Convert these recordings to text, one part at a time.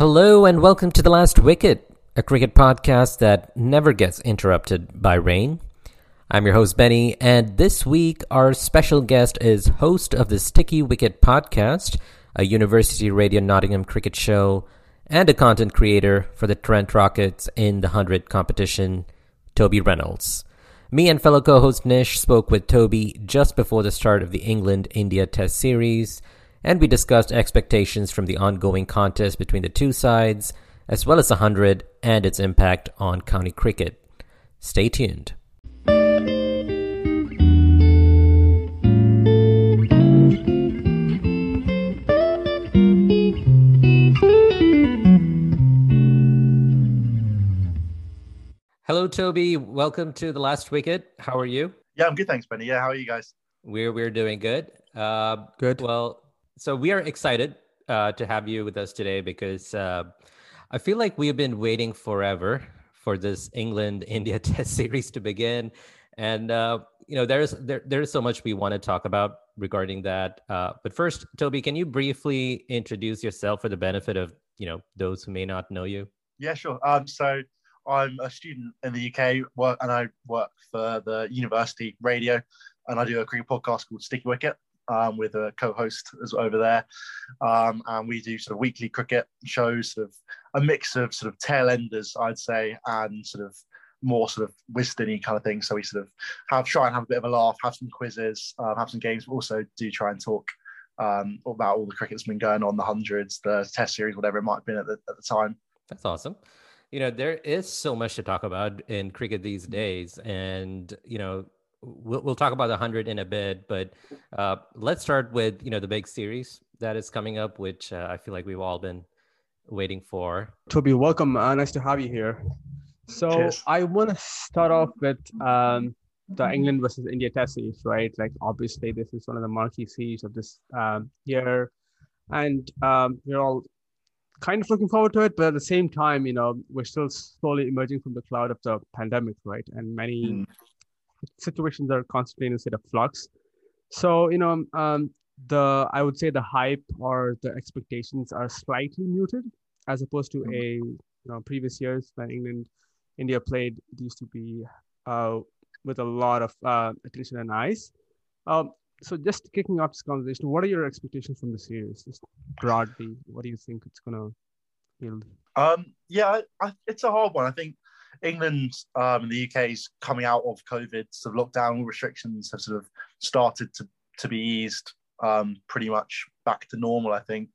Hello and welcome to The Last Wicket, a cricket podcast that never gets interrupted by rain. I'm your host, Benny, and this week our special guest is host of the Sticky Wicket podcast, a University Radio Nottingham cricket show, and a content creator for the Trent Rockets in the 100 competition, Toby Reynolds. Me and fellow co host Nish spoke with Toby just before the start of the England India Test Series and we discussed expectations from the ongoing contest between the two sides, as well as the 100 and its impact on county cricket. Stay tuned. Hello, Toby. Welcome to the last wicket. How are you? Yeah, I'm good. Thanks, Benny. Yeah, how are you guys? We're we're doing good. Uh, good. Well, so we are excited uh, to have you with us today because uh, I feel like we have been waiting forever for this England India Test series to begin, and uh, you know there's there there's so much we want to talk about regarding that. Uh, but first, Toby, can you briefly introduce yourself for the benefit of you know those who may not know you? Yeah, sure. Um, so I'm a student in the UK, work and I work for the university radio, and I do a cricket podcast called Sticky Wicket um, with a co-host over there, um, and we do sort of weekly cricket shows, sort of a mix of sort of tail enders, I'd say, and sort of more sort of wisdom kind of thing. So we sort of have try and have a bit of a laugh, have some quizzes, uh, have some games, but also do try and talk um, about all the cricket that's been going on, the hundreds, the Test series, whatever it might have been at the, at the time. That's awesome. You know, there is so much to talk about in cricket these days, and you know, we'll, we'll talk about the 100 in a bit but uh, let's start with you know the big series that is coming up which uh, i feel like we've all been waiting for. Toby welcome. Uh, nice to have you here. So Cheers. i want to start off with um, the england versus india test series right? Like obviously this is one of the marquee series of this um, year. And um, we're all kind of looking forward to it but at the same time you know we're still slowly emerging from the cloud of the pandemic right? And many mm situations are constantly in a state of flux. So, you know, um, the I would say the hype or the expectations are slightly muted as opposed to mm-hmm. a you know previous years when England, India played. It used to be uh, with a lot of uh, attention and eyes. Um, so, just kicking off this conversation, what are your expectations from the series? Just broadly, what do you think it's gonna yield? Um, yeah, I, it's a hard one. I think England um, and the UK is coming out of COVID, sort of lockdown restrictions have sort of started to, to be eased um, pretty much back to normal, I think.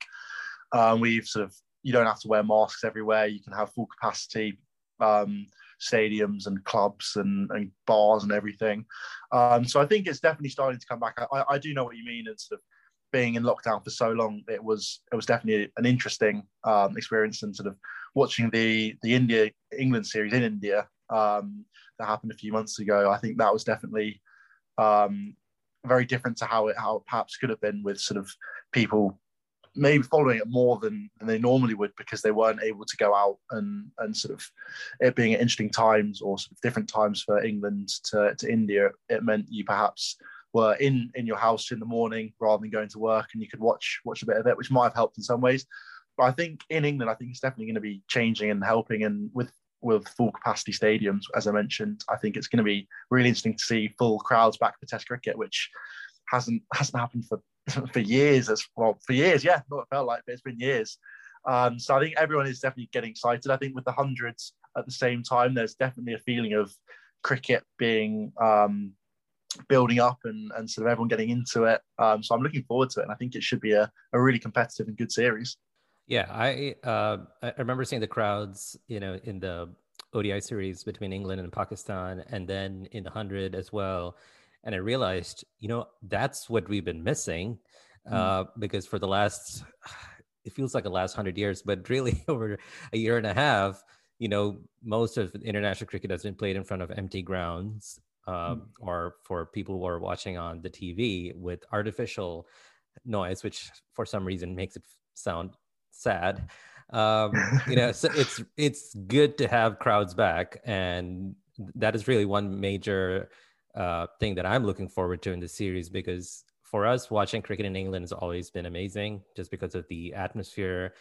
Um, we've sort of, you don't have to wear masks everywhere. You can have full capacity um, stadiums and clubs and, and, bars and everything. Um, so I think it's definitely starting to come back. I, I do know what you mean. It's sort of being in lockdown for so long, it was it was definitely an interesting um, experience and sort of watching the the India England series in India um, that happened a few months ago. I think that was definitely um, very different to how it how it perhaps could have been with sort of people maybe following it more than, than they normally would because they weren't able to go out and and sort of it being at interesting times or sort of different times for England to, to India. It meant you perhaps were in in your house in the morning rather than going to work and you could watch watch a bit of it, which might have helped in some ways. But I think in England, I think it's definitely going to be changing and helping. And with with full capacity stadiums, as I mentioned, I think it's going to be really interesting to see full crowds back for Test cricket, which hasn't hasn't happened for for years as well for years. Yeah, not it felt like, but it's been years. Um, so I think everyone is definitely getting excited. I think with the hundreds at the same time, there's definitely a feeling of cricket being um, building up and, and sort of everyone getting into it. Um, so I'm looking forward to it, and I think it should be a, a really competitive and good series. Yeah, I uh, I remember seeing the crowds, you know, in the ODI series between England and Pakistan, and then in the hundred as well. And I realized, you know, that's what we've been missing, mm. uh, because for the last, it feels like the last hundred years, but really over a year and a half, you know, most of international cricket has been played in front of empty grounds, um, mm. or for people who are watching on the TV with artificial noise, which for some reason makes it sound sad. Um, you know, so it's it's good to have crowds back, and that is really one major uh, thing that I'm looking forward to in the series because for us, watching cricket in England has always been amazing, just because of the atmosphere,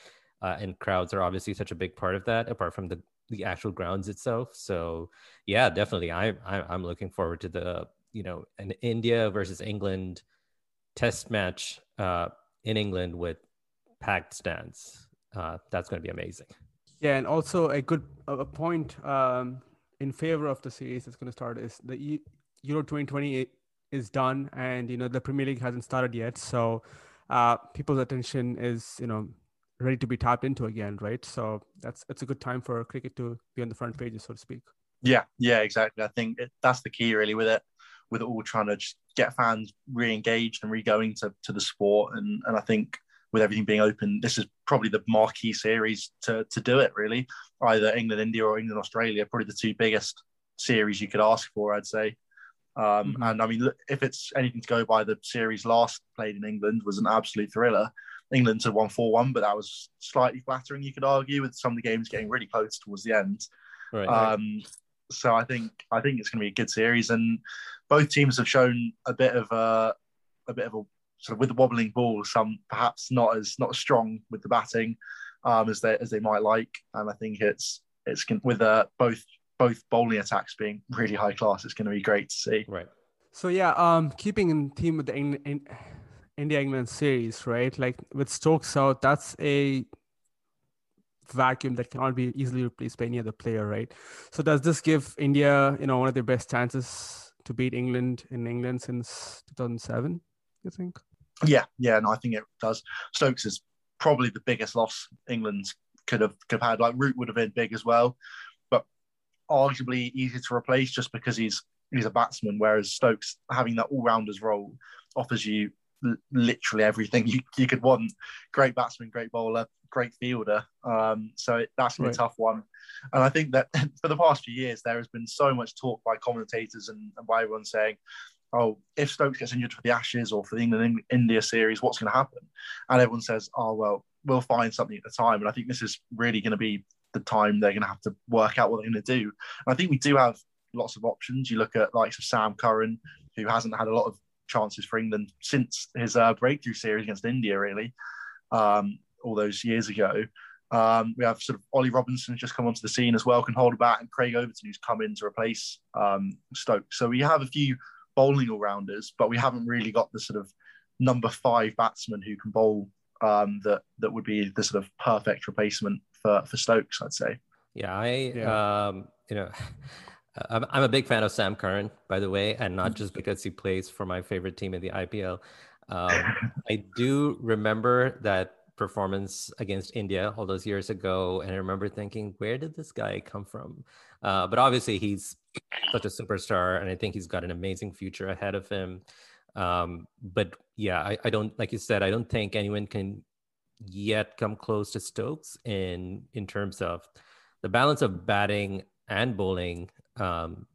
uh, and crowds are obviously such a big part of that. Apart from the the actual grounds itself, so yeah, definitely, I, I I'm looking forward to the you know an India versus England test match uh, in England with packed stands. Uh, that's going to be amazing. Yeah, and also a good a point um, in favor of the series that's going to start is the Euro 2020 is done, and you know the Premier League hasn't started yet, so uh, people's attention is you know ready to be tapped into again, right? So that's it's a good time for cricket to be on the front pages, so to speak. Yeah, yeah, exactly. I think it, that's the key really with it, with it all trying to just get fans re-engaged and re-going to, to the sport, and and I think with everything being open, this is probably the marquee series to, to do it, really. Either England, India, or England, Australia, probably the two biggest series you could ask for, I'd say. Um, mm-hmm. And I mean, if it's anything to go by, the series last played in England was an absolute thriller. England had won 4 1, but that was slightly flattering, you could argue, with some of the games getting really close towards the end. Right, um, So I think I think it's going to be a good series, and both teams have shown a bit of a, a bit of a sort of with the wobbling ball, some perhaps not as not as strong with the batting um, as they as they might like. And I think it's it's with uh, both both bowling attacks being really high class, it's going to be great to see. Right. So yeah, um, keeping in team with the in, in, India England series, right? Like with Stokes out, that's a vacuum that cannot be easily replaced by any other player, right? So does this give India, you know, one of their best chances to beat England in England since 2007? You think? Yeah, yeah, no, I think it does. Stokes is probably the biggest loss England could have could have had. Like Root would have been big as well, but arguably easy to replace just because he's he's a batsman. Whereas Stokes having that all rounders role offers you literally everything you, you could want. Great batsman, great bowler, great fielder. Um, so that's right. a tough one. And I think that for the past few years, there has been so much talk by commentators and, and by everyone saying, oh, if Stokes gets injured for the Ashes or for the England India series, what's going to happen? And everyone says, oh, well, we'll find something at the time. And I think this is really going to be the time they're going to have to work out what they're going to do. And I think we do have lots of options. You look at likes of Sam Curran, who hasn't had a lot of chances for England since his uh, breakthrough series against India, really, um, all those years ago. Um, we have sort of Ollie Robinson just come onto the scene as well, can hold a bat, and Craig Overton who's come in to replace um, Stokes. So we have a few bowling all rounders, but we haven't really got the sort of number five batsman who can bowl um, that that would be the sort of perfect replacement for for Stokes, I'd say. Yeah, I yeah. Um, you know. I'm, I'm a big fan of Sam Curran, by the way, and not just because he plays for my favorite team in the IPL. Um, I do remember that performance against India all those years ago, and I remember thinking, where did this guy come from? Uh, but obviously, he's such a superstar, and I think he's got an amazing future ahead of him. Um, but yeah, I, I, don't like you said. I don't think anyone can yet come close to Stokes in in terms of the balance of batting and bowling um,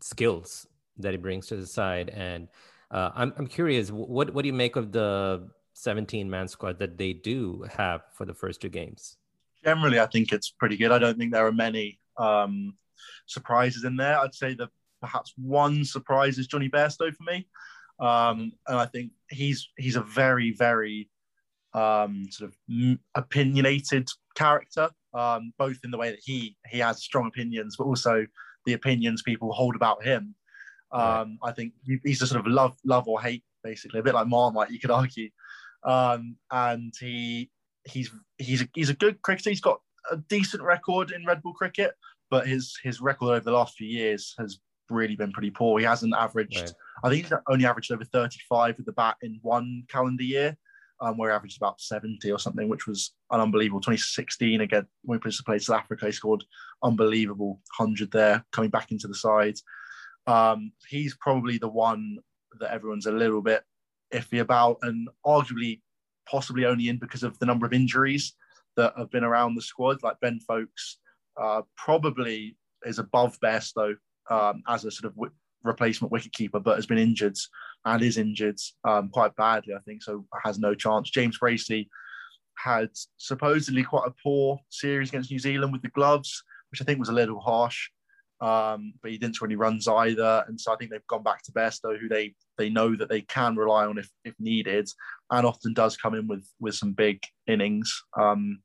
skills that he brings to the side. And uh, I'm I'm curious, what what do you make of the 17 man squad that they do have for the first two games? Generally, I think it's pretty good. I don't think there are many um, surprises in there. I'd say that perhaps one surprise is Jonny Bairstow for me. Um, and I think he's he's a very, very um, sort of opinionated character, um, both in the way that he he has strong opinions, but also the opinions people hold about him. Um, right. I think he's a sort of love love or hate, basically, a bit like Marmite, you could argue. Um, and he he's he's a, he's a good cricketer. He's got a decent record in red ball cricket, but his his record over the last few years has really been pretty poor. He hasn't averaged. Right. I think he's only averaged over 35 with the bat in one calendar year um, where he averaged about 70 or something, which was an unbelievable. 2016 again, when he played South Africa, he scored unbelievable 100 there, coming back into the side. Um, he's probably the one that everyone's a little bit iffy about, and arguably possibly only in because of the number of injuries that have been around the squad. Like Ben Foakes uh, probably is above Bairstow um, as a sort of replacement wicketkeeper, but has been injured and is injured um, quite badly, I think, so has no chance. James Bracey had supposedly quite a poor series against New Zealand with the gloves, which I think was a little harsh. Um, but he didn't any runs either, and so I think they've gone back to Bairstow, who they they know that they can rely on if, if needed, and often does come in with with some big innings um,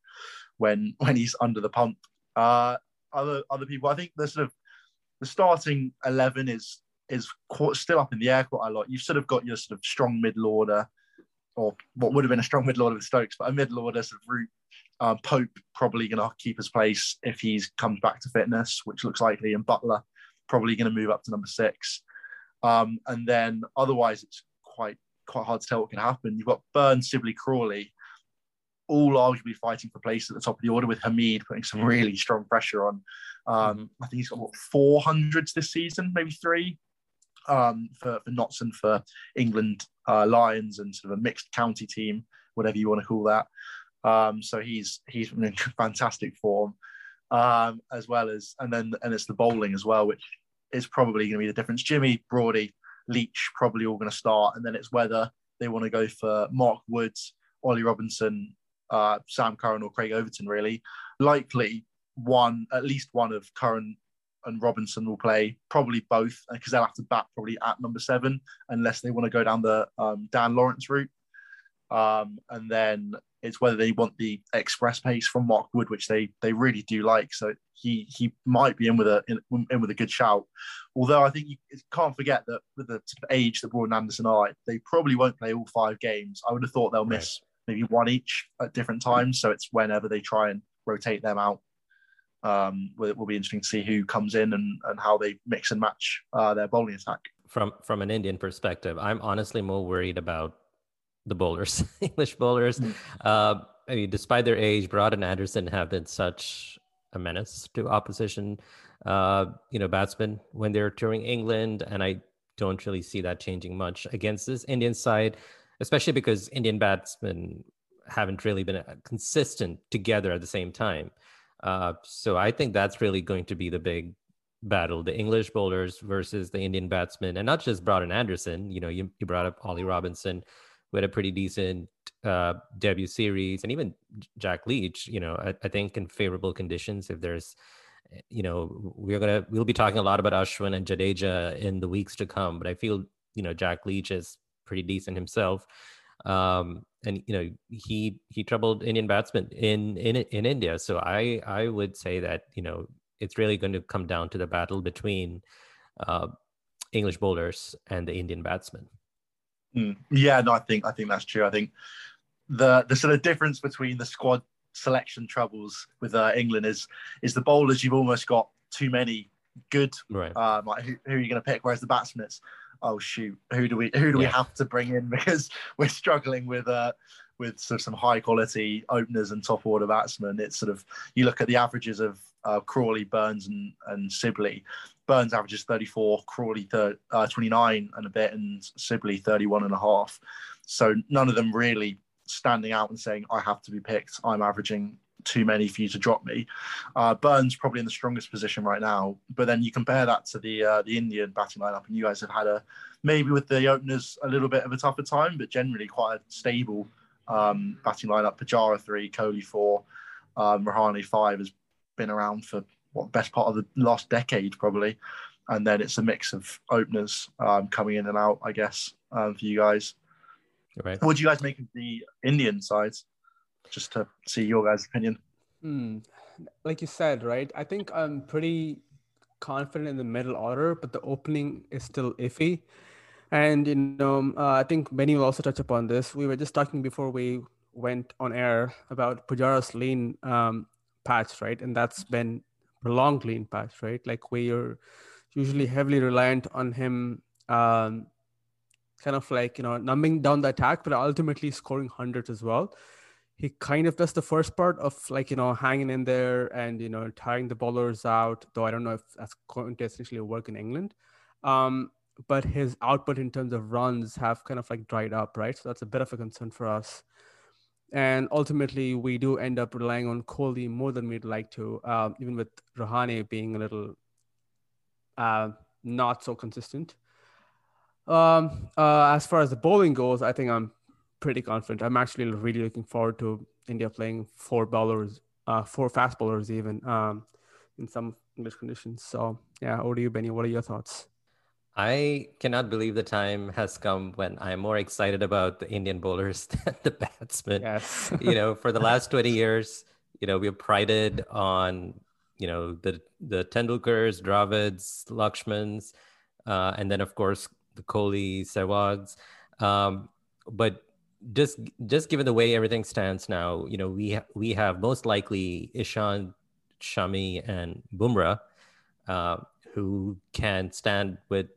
when when he's under the pump. Uh, other other people, I think the sort of the starting eleven is is quite, still up in the air quite a lot. You've sort of got your sort of strong middle order, or what would have been a strong middle order with Stokes, but a middle order sort of Root. Um, Pope probably going to keep his place if he's comes back to fitness, which looks likely, and Buttler probably going to move up to number six. Um, and then otherwise, it's quite quite hard to tell what can happen. You've got Burns, Sibley, Crawley, all arguably fighting for place at the top of the order, with Hameed putting some really strong pressure on. Um, I think he's got what four hundreds this season, maybe three um, for, for Notts and for England uh, Lions and sort of a mixed county team, whatever you want to call that. Um, so he's he's in fantastic form, um, as well as and then and it's the bowling as well, which is probably going to be the difference. Jimmy Brody, Leach probably all going to start, and then it's whether they want to go for Mark Woods, Ollie Robinson, uh, Sam Curran, or Craig Overton. Really, likely one at least one of Curran and Robinson will play probably both because they'll have to bat probably at number seven unless they want to go down the um, Dan Lawrence route. Um, and then it's whether they want the express pace from Mark Wood, which they they really do like. So he he might be in with a in, in with a good shout. Although I think you can't forget that with the age that Broad and Anderson are, they probably won't play all five games. I would have thought they'll miss. Maybe one each at different times. So it's whenever they try and rotate them out um, it will be interesting to see who comes in and, and how they mix and match uh, their bowling attack. From from an Indian perspective, I'm honestly more worried about the bowlers, English bowlers. Mm. Uh, I mean, despite their age, Broad and Anderson have been such a menace to opposition, uh, you know, batsmen when they're touring England, and I don't really see that changing much against this Indian side, especially because Indian batsmen haven't really been uh, consistent together at the same time. Uh, so I think that's really going to be the big battle the English bowlers versus the Indian batsmen, and not just Broad and Anderson. You know, you, you brought up Ollie Robinson, who had a pretty decent uh, debut series, and even Jack Leach. You know, I, I, think in favorable conditions, if there's, you know, we're gonna we'll be talking a lot about Ashwin and Jadeja in the weeks to come, but I feel you know Jack Leach is pretty decent himself. Um, and you know he he troubled Indian batsmen in in in India. So I I would say that you know it's really going to come down to the battle between uh, English bowlers and the Indian batsmen. Mm. Yeah, no, I think I think that's true. I think the the sort of difference between the squad selection troubles with uh, England is is the bowlers you've almost got too many good. Right. Um, like who, who are you going to pick? Whereas the batsmen, it's oh shoot, who do we who do yeah. we have to bring in because we're struggling with uh with sort of some high quality openers and top order batsmen. It's sort of you look at the averages of uh, Crawley, Burns, and and Sibley. Burns averages 34, Crawley thir- uh, 29 and a bit, and Sibley 31 and a half. So none of them really standing out and saying I have to be picked. I'm averaging too many for you to drop me. Uh, Burns probably in the strongest position right now, but then you compare that to the uh, the Indian batting lineup, and you guys have had a maybe with the openers a little bit of a tougher time, but generally quite a stable um, batting lineup. Pujara three, Kohli four, um, Rahane five has been around for what best part of the last decade probably, and then it's a mix of openers um, coming in and out, I guess, um, for you guys. Right. What do you guys make of the Indian sides? Just to see your guys' opinion. Hmm. Like you said, right? I think I'm pretty confident in the middle order, but the opening is still iffy. And you know, uh, I think Benny will also touch upon this. We were just talking before we went on air about Pujara's lean um, patch, right? And that's been prolonged lean patch, right? Like where you're usually heavily reliant on him, um, kind of like you know numbing down the attack, but ultimately scoring hundreds as well. He kind of does the first part of like you know hanging in there and you know tiring the bowlers out. Though I don't know if that's going to essentially work in England. Um, but his output in terms of runs have kind of like dried up, right? So that's a bit of a concern for us. And ultimately, we do end up relying on Kohli more than we'd like to, uh, even with Rahane being a little uh, not so consistent. Um, uh, as far as the bowling goes, I think I'm pretty confident. I'm actually really looking forward to India playing four bowlers, uh, four fast bowlers, even um, in some English conditions. So, yeah, over to you, Benny. What are your thoughts? I cannot believe the time has come when I'm more excited about the Indian bowlers than the batsmen. Yes. you know, for the last 20 years, you know, we've prided on, you know, the the Tendulkars, Dravids, Lakshmans, uh, and then of course the Kohli, Sehwags. Um, but just just given the way everything stands now, you know, we ha- we have most likely Ishant, Shami, and Bumrah, uh, who can stand with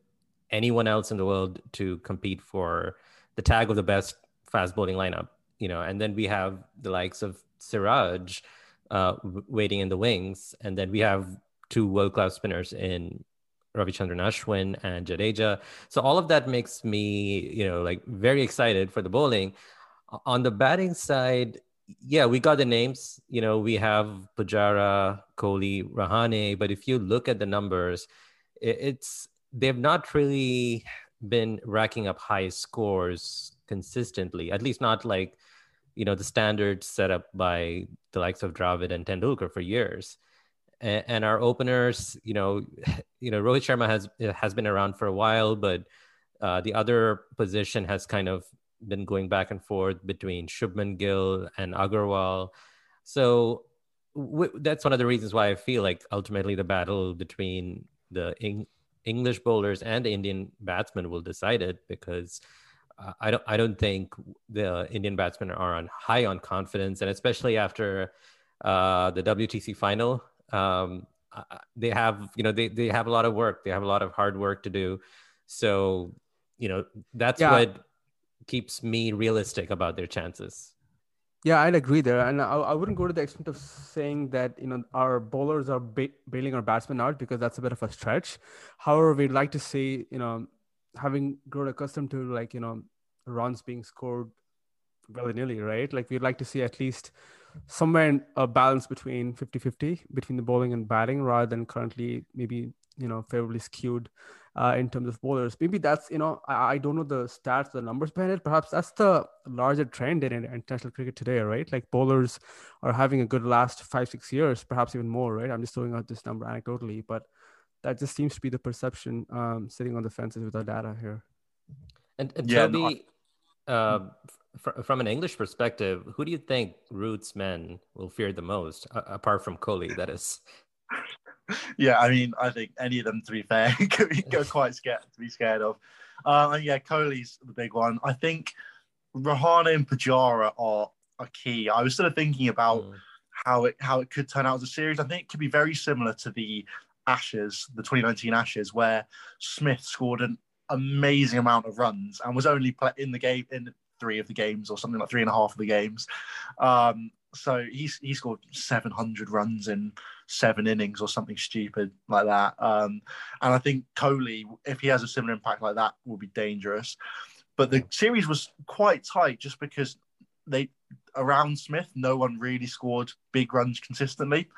anyone else in the world to compete for the tag of the best fast bowling lineup. You know, and then we have the likes of Siraj uh, waiting in the wings, and then we have two world class spinners in Ravichandran Ashwin and Jadeja. So all of that makes me, you know, like very excited for the bowling. On the batting side, yeah, we got the names. You know, we have Pujara, Kohli, Rahane, but if you look at the numbers, it's they've not really been racking up high scores consistently, at least not like, you know, the standards set up by the likes of Dravid and Tendulkar for years. And, our openers, you know, you know, Rohit Sharma has has been around for a while, but uh, the other position has kind of been going back and forth between Shubman Gill and Agarwal. So w- that's one of the reasons why I feel like ultimately the battle between the English bowlers and the Indian batsmen will decide it because uh, I don't I don't think the Indian batsmen are on high on confidence and especially after uh, the WTC final um, they have you know they, they have a lot of work they have a lot of hard work to do so you know that's yeah. what keeps me realistic about their chances yeah, I'd agree there, and I, I wouldn't go to the extent of saying that you know our bowlers are ba- bailing our batsmen out because that's a bit of a stretch. However, we'd like to see you know having grown accustomed to like you know runs being scored willy nilly, right? Like we'd like to see at least somewhere in a balance between 50-50 between the bowling and batting rather than currently maybe you know favorably skewed uh, in terms of bowlers. Maybe that's you know I, I, don't know the stats, the numbers behind it. Perhaps that's the larger trend in international cricket today, right? Like bowlers are having a good last five six years, perhaps even more, right? I'm just throwing out this number anecdotally, but that just seems to be the perception um, sitting on the fences with our data here. And, and yeah, Toby, no, uh, fr- from an English perspective, who do you think Root's men will fear the most, uh, apart from Kohli? That is yeah, I mean, I think any of them, to be fair, could be quite scared to be scared of. Uh, and yeah, Kohli's the big one. I think Rahane and Pujara are, are key. I was sort of thinking about mm. how it how it could turn out as a series. I think it could be very similar to the Ashes, the 2019 Ashes, where Smith scored an amazing amount of runs and was only in the game in three of the games or something like three and a half of the games. Um, so he's he scored 700 runs in seven innings or something stupid like that. Um, and I think Kohli, if he has a similar impact like that, will be dangerous. But the series was quite tight just because they around Smith, no one really scored big runs consistently.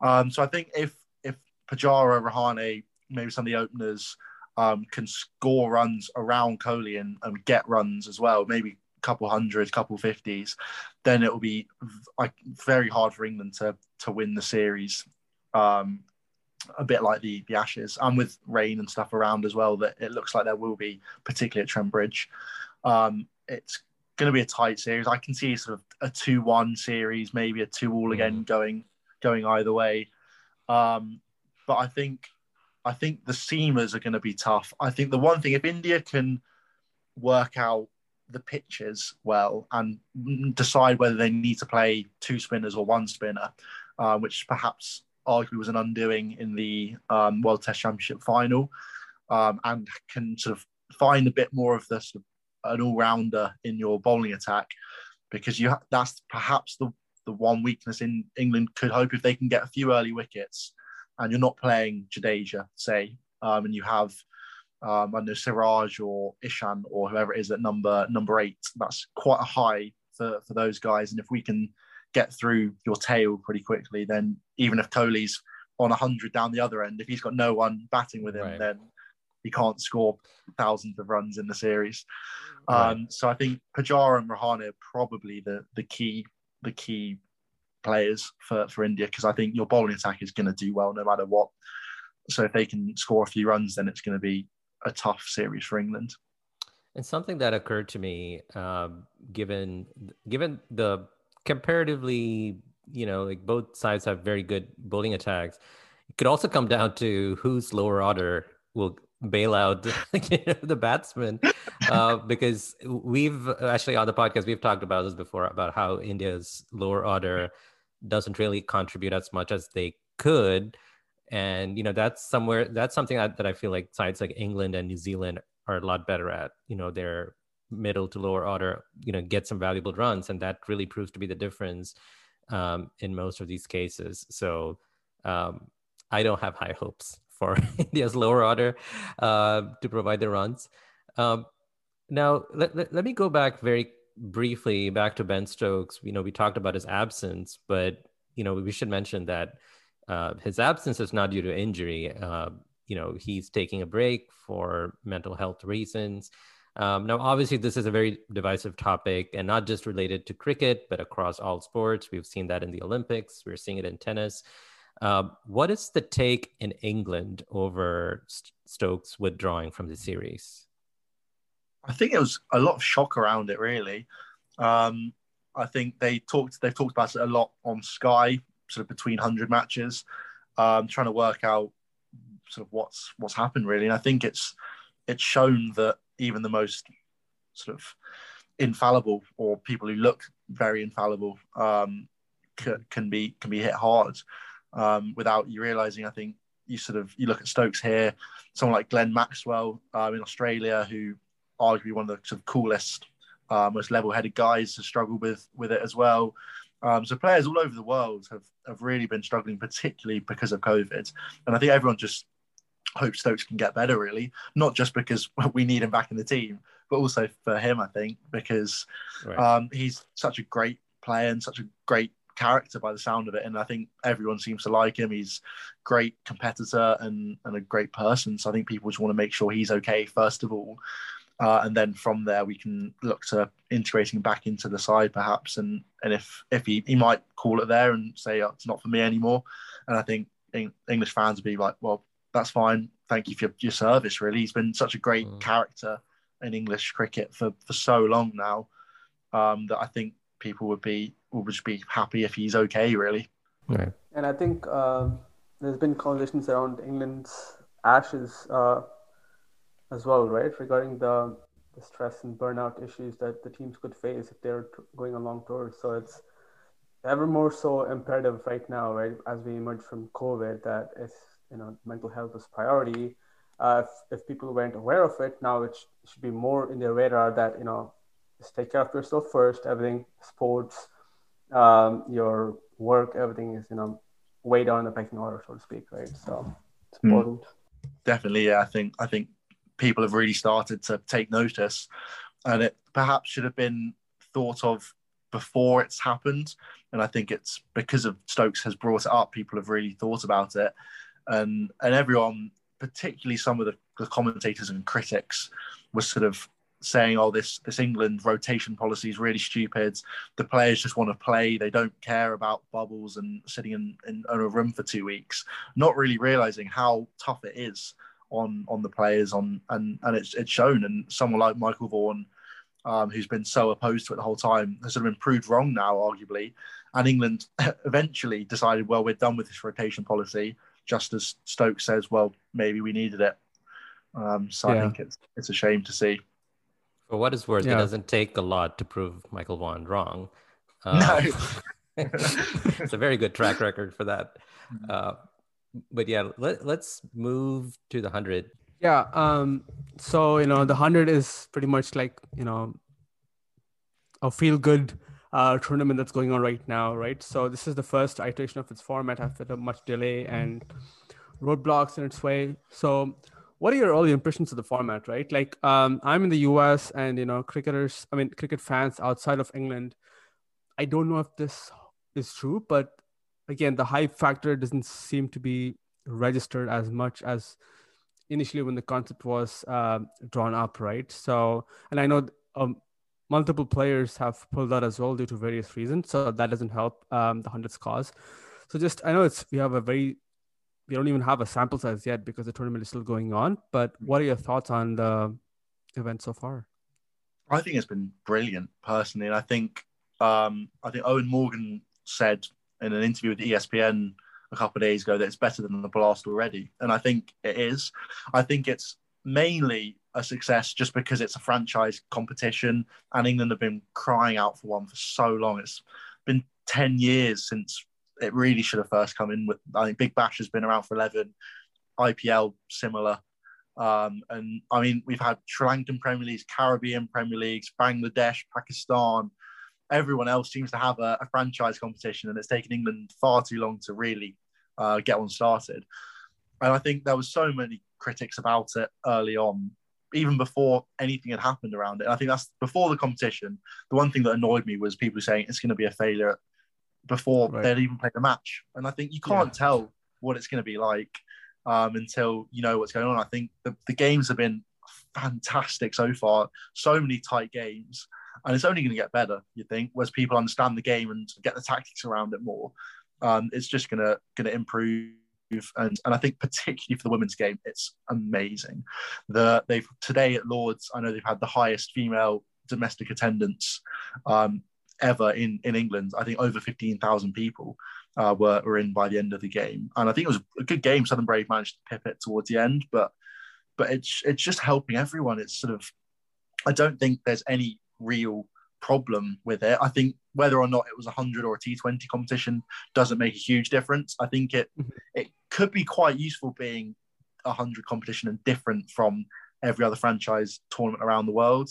Um, so I think if if Pujara, Rahane, maybe some of the openers um, can score runs around Kohli and, and get runs as well, maybe a couple hundred, couple fifties, then it will be like very hard for England to to win the series. Um, a bit like the the Ashes, and with rain and stuff around as well, that it looks like there will be, particularly at Trent Bridge. Um, it's going to be a tight series. I can see sort of a two-one series, maybe a two-all again mm. going going either way. Um, but I think I think the seamers are going to be tough. I think the one thing if India can work out the pitches well and decide whether they need to play two spinners or one spinner, uh, which perhaps arguably was an undoing in the um, World Test Championship final, um, and can sort of find a bit more of of an all-rounder in your bowling attack, because you ha- that's perhaps the the one weakness in England could hope if they can get a few early wickets, and you're not playing Jadeja, say, um, and you have um, I know Siraj or Ishant or whoever it is at number number eight. That's quite a high for, for those guys. And if we can get through your tail pretty quickly, then even if Kohli's on 100 down the other end, if he's got no one batting with him, right. then he can't score thousands of runs in the series. Right. Um, so I think Pujara and Rahane are probably the the key the key players for, for India because I think your bowling attack is going to do well no matter what. So if they can score a few runs, then it's going to be a tough series for England. And something that occurred to me, um, given given the comparatively, you know, like both sides have very good bowling attacks, it could also come down to whose lower order will bail out the batsman uh, because we've actually on the podcast we've talked about this before about how india's lower order doesn't really contribute as much as they could. And you know that's somewhere that's something that, that i feel like sides like england and new zealand are a lot better at. You know their middle to lower order you know get some valuable runs and that really proves to be the difference um, in most of these cases. So um, i don't have high hopes for india's lower order uh, to provide the runs. Um, now let, let, let me go back very briefly back to ben stokes you know we talked about his absence but you know we should mention that uh, his absence is not due to injury. Uh, you know, he's taking a break for mental health reasons. Um, now, obviously, this is a very divisive topic and not just related to cricket, but across all sports. We've seen that in the Olympics, we're seeing it in tennis. Uh, what is the take in England over St- Stokes withdrawing from the series? I think it was a lot of shock around it, really. Um, I think they talked they've talked about it a lot on Sky sort of between hundred matches, um, trying to work out sort of what's what's happened really. And I think it's it's shown that even the most sort of infallible or people who look very infallible um, can, can be can be hit hard um, without you realizing. I think you sort of you look at Stokes here, someone like Glenn Maxwell um, in Australia, who arguably one of the sort of coolest, uh, most level-headed guys, to struggle with with it as well. Um, so players all over the world have, have really been struggling, particularly because of COVID. And I think everyone just hopes Stokes can get better, really, not just because we need him back in the team, but also for him, I think, because right. um, he's such a great player and such a great character by the sound of it. And I think everyone seems to like him. He's great competitor and, and a great person. So I think people just want to make sure he's okay, first of all. Uh, and then from there we can look to integrating back into the side perhaps. And and if if he, he might call it there and say oh, it's not for me anymore. And i think english fans would be like well that's fine. Thank you for your service really. He's been such a great mm. character in english cricket for for so long now um, that i think people would be would just be happy if he's okay really. Right. And i think uh, there's been conversations around england's ashes uh, as well, right? Regarding the, the stress and burnout issues that the teams could face if they're t- going on long tours. So it's ever more so imperative right now, right, as we emerge from COVID, that if you know mental health is priority. Uh, if, if people weren't aware of it, now it sh- should be more in their radar that you know just take care of yourself first. Everything, sports, um, your work, everything is you know way down the pecking order, so to speak, right? So it's hmm. important. Mm. Definitely, yeah. I think I think people have really started to take notice, and it perhaps should have been thought of before it's happened. And I think it's because of Stokes has brought it up, people have really thought about it. And and everyone, particularly some of the, the commentators and critics, was sort of saying, "Oh, this this England rotation policy is really stupid. The players just want to play. They don't care about bubbles and sitting in, in, in a room for two weeks." Not really realizing how tough it is on on the players on and and it's it's shown. And someone like Michael Vaughan, um, who's been so opposed to it the whole time, has sort of been proved wrong now, arguably. And England eventually decided, well, we're done with this rotation policy. Just as Stokes says, well, maybe we needed it. Um, so yeah. I think it's it's a shame to see. For what it's worth, yeah. it doesn't take a lot to prove Michael Vaughan wrong. Uh, no. it's a very good track record for that. Uh, but yeah, let, let's move to the 100. Yeah. Um, so, you know, the 100 is pretty much like, you know, a feel good uh, tournament that's going on right now, right? So, this is the first iteration of its format after much delay and roadblocks in its way. So, what are your early impressions of the format, right? Like, um, I'm in the US and, you know, cricketers, I mean, cricket fans outside of England, I don't know if this is true, but again, the hype factor doesn't seem to be registered as much as initially when the concept was uh, drawn up, right? So, and I know um, multiple players have pulled out as well due to various reasons, so that doesn't help um, the hundreds cause. So, just I know it's we have a very we don't even have a sample size yet because the tournament is still going on. But what are your thoughts on the event so far? I think it's been brilliant personally, and I think um, I think Eoin Morgan said in an interview with ESPN a couple of days ago that it's better than the Blast already, and I think it is. I think it's mainly a success just because it's a franchise competition, and England have been crying out for one for so long. It's been ten years since it really should have first come in with. I think Big Bash has been around for 11, IPL similar. Um, and I mean, we've had Sri Lankan Premier Leagues, Caribbean Premier Leagues, Bangladesh, Pakistan. Everyone else seems to have a, a franchise competition, and it's taken England far too long to really uh, get one started. And I think there was so many critics about it early on, even before anything had happened around it. And I think that's before the competition. The one thing that annoyed me was people saying it's going to be a failure before right. they'd even played the match. And I think you can't yeah. tell what it's going to be like um, until you know what's going on. I think the, the games have been fantastic so far. So many tight games, and it's only going to get better. You think, as people understand the game and get the tactics around it more, um, it's just going to going to improve. And, and I think particularly for the women's game, it's amazing. The they've today at Lords, I know they've had the highest female domestic attendance um, ever in, in England. I think over 15,000 people uh, were, were in by the end of the game. And I think it was a good game. Southern Brave managed to pip it towards the end, but but it's it's just helping everyone. It's sort of I don't think there's any real problem with it. I think whether or not it was a hundred or a T20 competition doesn't make a huge difference. I think it mm-hmm. it could be quite useful being a hundred competition and different from every other franchise tournament around the world.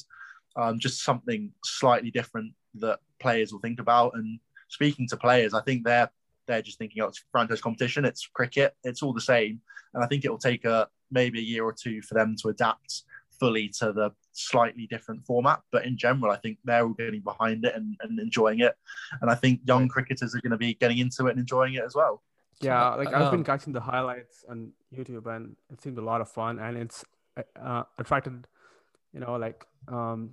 Um, just something slightly different that players will think about. And speaking to players, I think they're they're just thinking, oh, it's franchise competition, it's cricket, it's all the same. And I think it will take a maybe a year or two for them to adapt fully to the slightly different format. But in general, I think they're all getting behind it and, and enjoying it. And I think young cricketers are going to be getting into it and enjoying it as well. Yeah, like I've been catching the highlights on YouTube and it seemed a lot of fun and it's uh, attracted, you know, like um,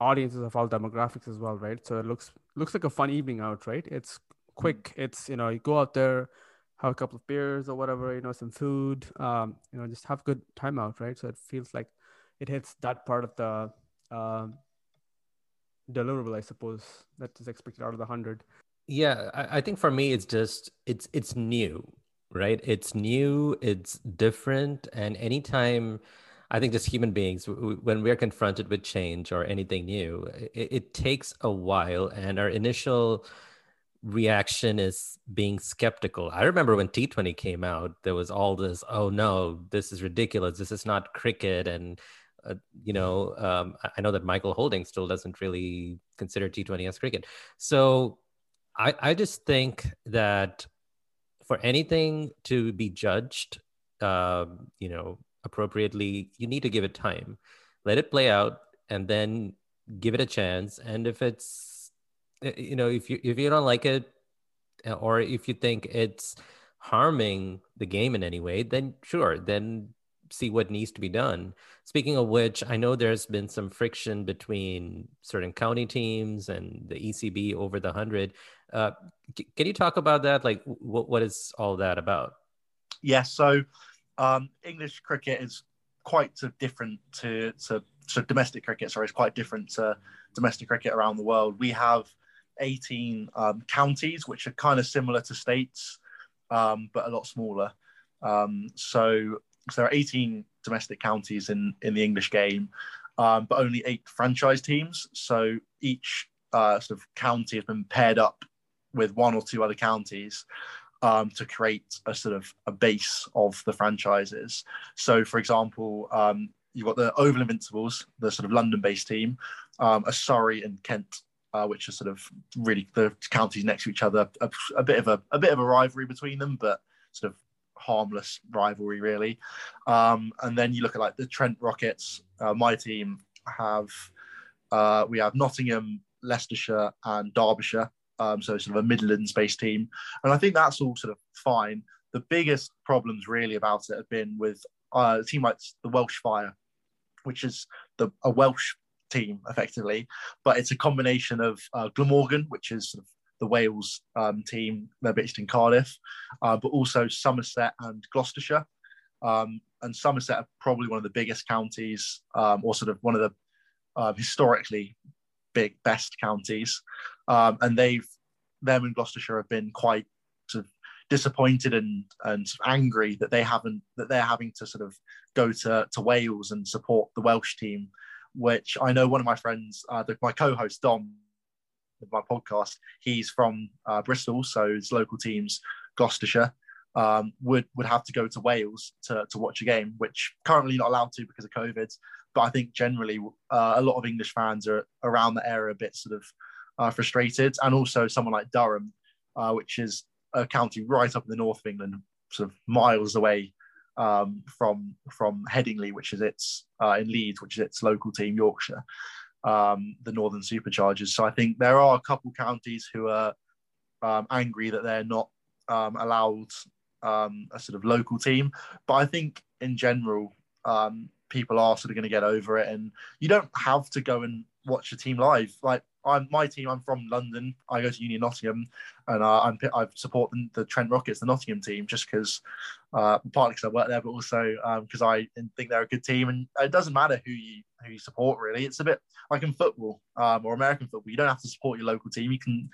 audiences of all demographics as well, right? So it looks looks like a fun evening out, right? It's quick. It's you know you go out there, have a couple of beers or whatever, you know, some food, um, you know, just have a good time out, right? So it feels like it hits that part of the uh, deliverable, I suppose, that is expected out of the hundred. Yeah, I, I think for me, it's just it's it's new, right? It's new, it's different, and anytime I think just human beings, when we're confronted with change or anything new, it, it, takes a while, and our initial reaction is being skeptical. I remember when T20 came out, there was all this, oh no, this is ridiculous. This is not cricket. And, uh, you know, um, I know that Michael Holding still doesn't really consider T20 as cricket. So I, I just think that for anything to be judged, uh, you know, appropriately, you need to give it time. Let it play out and then give it a chance. And if it's you know, if you if you don't like it, uh, or if you think it's harming the game in any way, then sure, then see what needs to be done. Speaking of which, I know there's been some friction between certain county teams and the ECB over the hundred. Uh, can you talk about that? Like, what what is all that about? Yes, yeah, so um, English cricket is quite different to, to, to domestic cricket. Sorry, it's quite different to domestic cricket around the world. We have 18 um, counties, which are kind of similar to states, um, but a lot smaller. Um, so, so there are 18 domestic counties in, in the English game, um, but only eight franchise teams. So each uh, sort of county has been paired up with one or two other counties um, to create a sort of a base of the franchises. So, for example, um, you've got the Oval Invincibles, the sort of London-based team, um, a Surrey and Kent, uh, which are sort of really the counties next to each other. A, a, bit of a, a bit of a rivalry between them, but sort of harmless rivalry, really. Um, and then you look at like the Trent Rockets. Uh, my team have uh, we have Nottingham, Leicestershire, and Derbyshire um, so sort of a Midlands-based team, and I think that's all sort of fine. The biggest problems really about it have been with uh, a team like the Welsh Fire, which is the a Welsh team effectively, but it's a combination of uh, Glamorgan, which is sort of the Wales um, team, they're based in Cardiff, uh, but also Somerset and Gloucestershire. Um, and Somerset are probably one of the biggest counties, um, or sort of one of the uh, historically big best counties, um, and they've them and Gloucestershire have been quite sort of disappointed and and angry that they haven't that they're having to sort of go to to Wales and support the Welsh team, which I know one of my friends, uh, the, my co-host Dom, of my podcast, he's from uh, Bristol, so his local teams Gloucestershire. Um, would would have to go to Wales to, to watch a game, which currently not allowed to because of COVID. But I think generally uh, a lot of English fans are around the area a bit sort of uh, frustrated, and also someone like Durham, uh, which is a county right up in the north of England, sort of miles away um, from from Headingley, which is its uh, in Leeds, which is its local team, Yorkshire, um, the Northern Superchargers. So I think there are a couple counties who are um, angry that they're not um, allowed um, a sort of local team, but I think in general um, people are sort of going to get over it. And you don't have to go and watch a team live. Like I'm my team. I'm from London. I go to Union Nottingham, and uh, I'm I support the, the, Trent Rockets, the Nottingham team, just because uh, partly because I work there, but also because um, I think they're a good team. And it doesn't matter who you who you support really. It's a bit like in football um, or American football. You don't have to support your local team. You can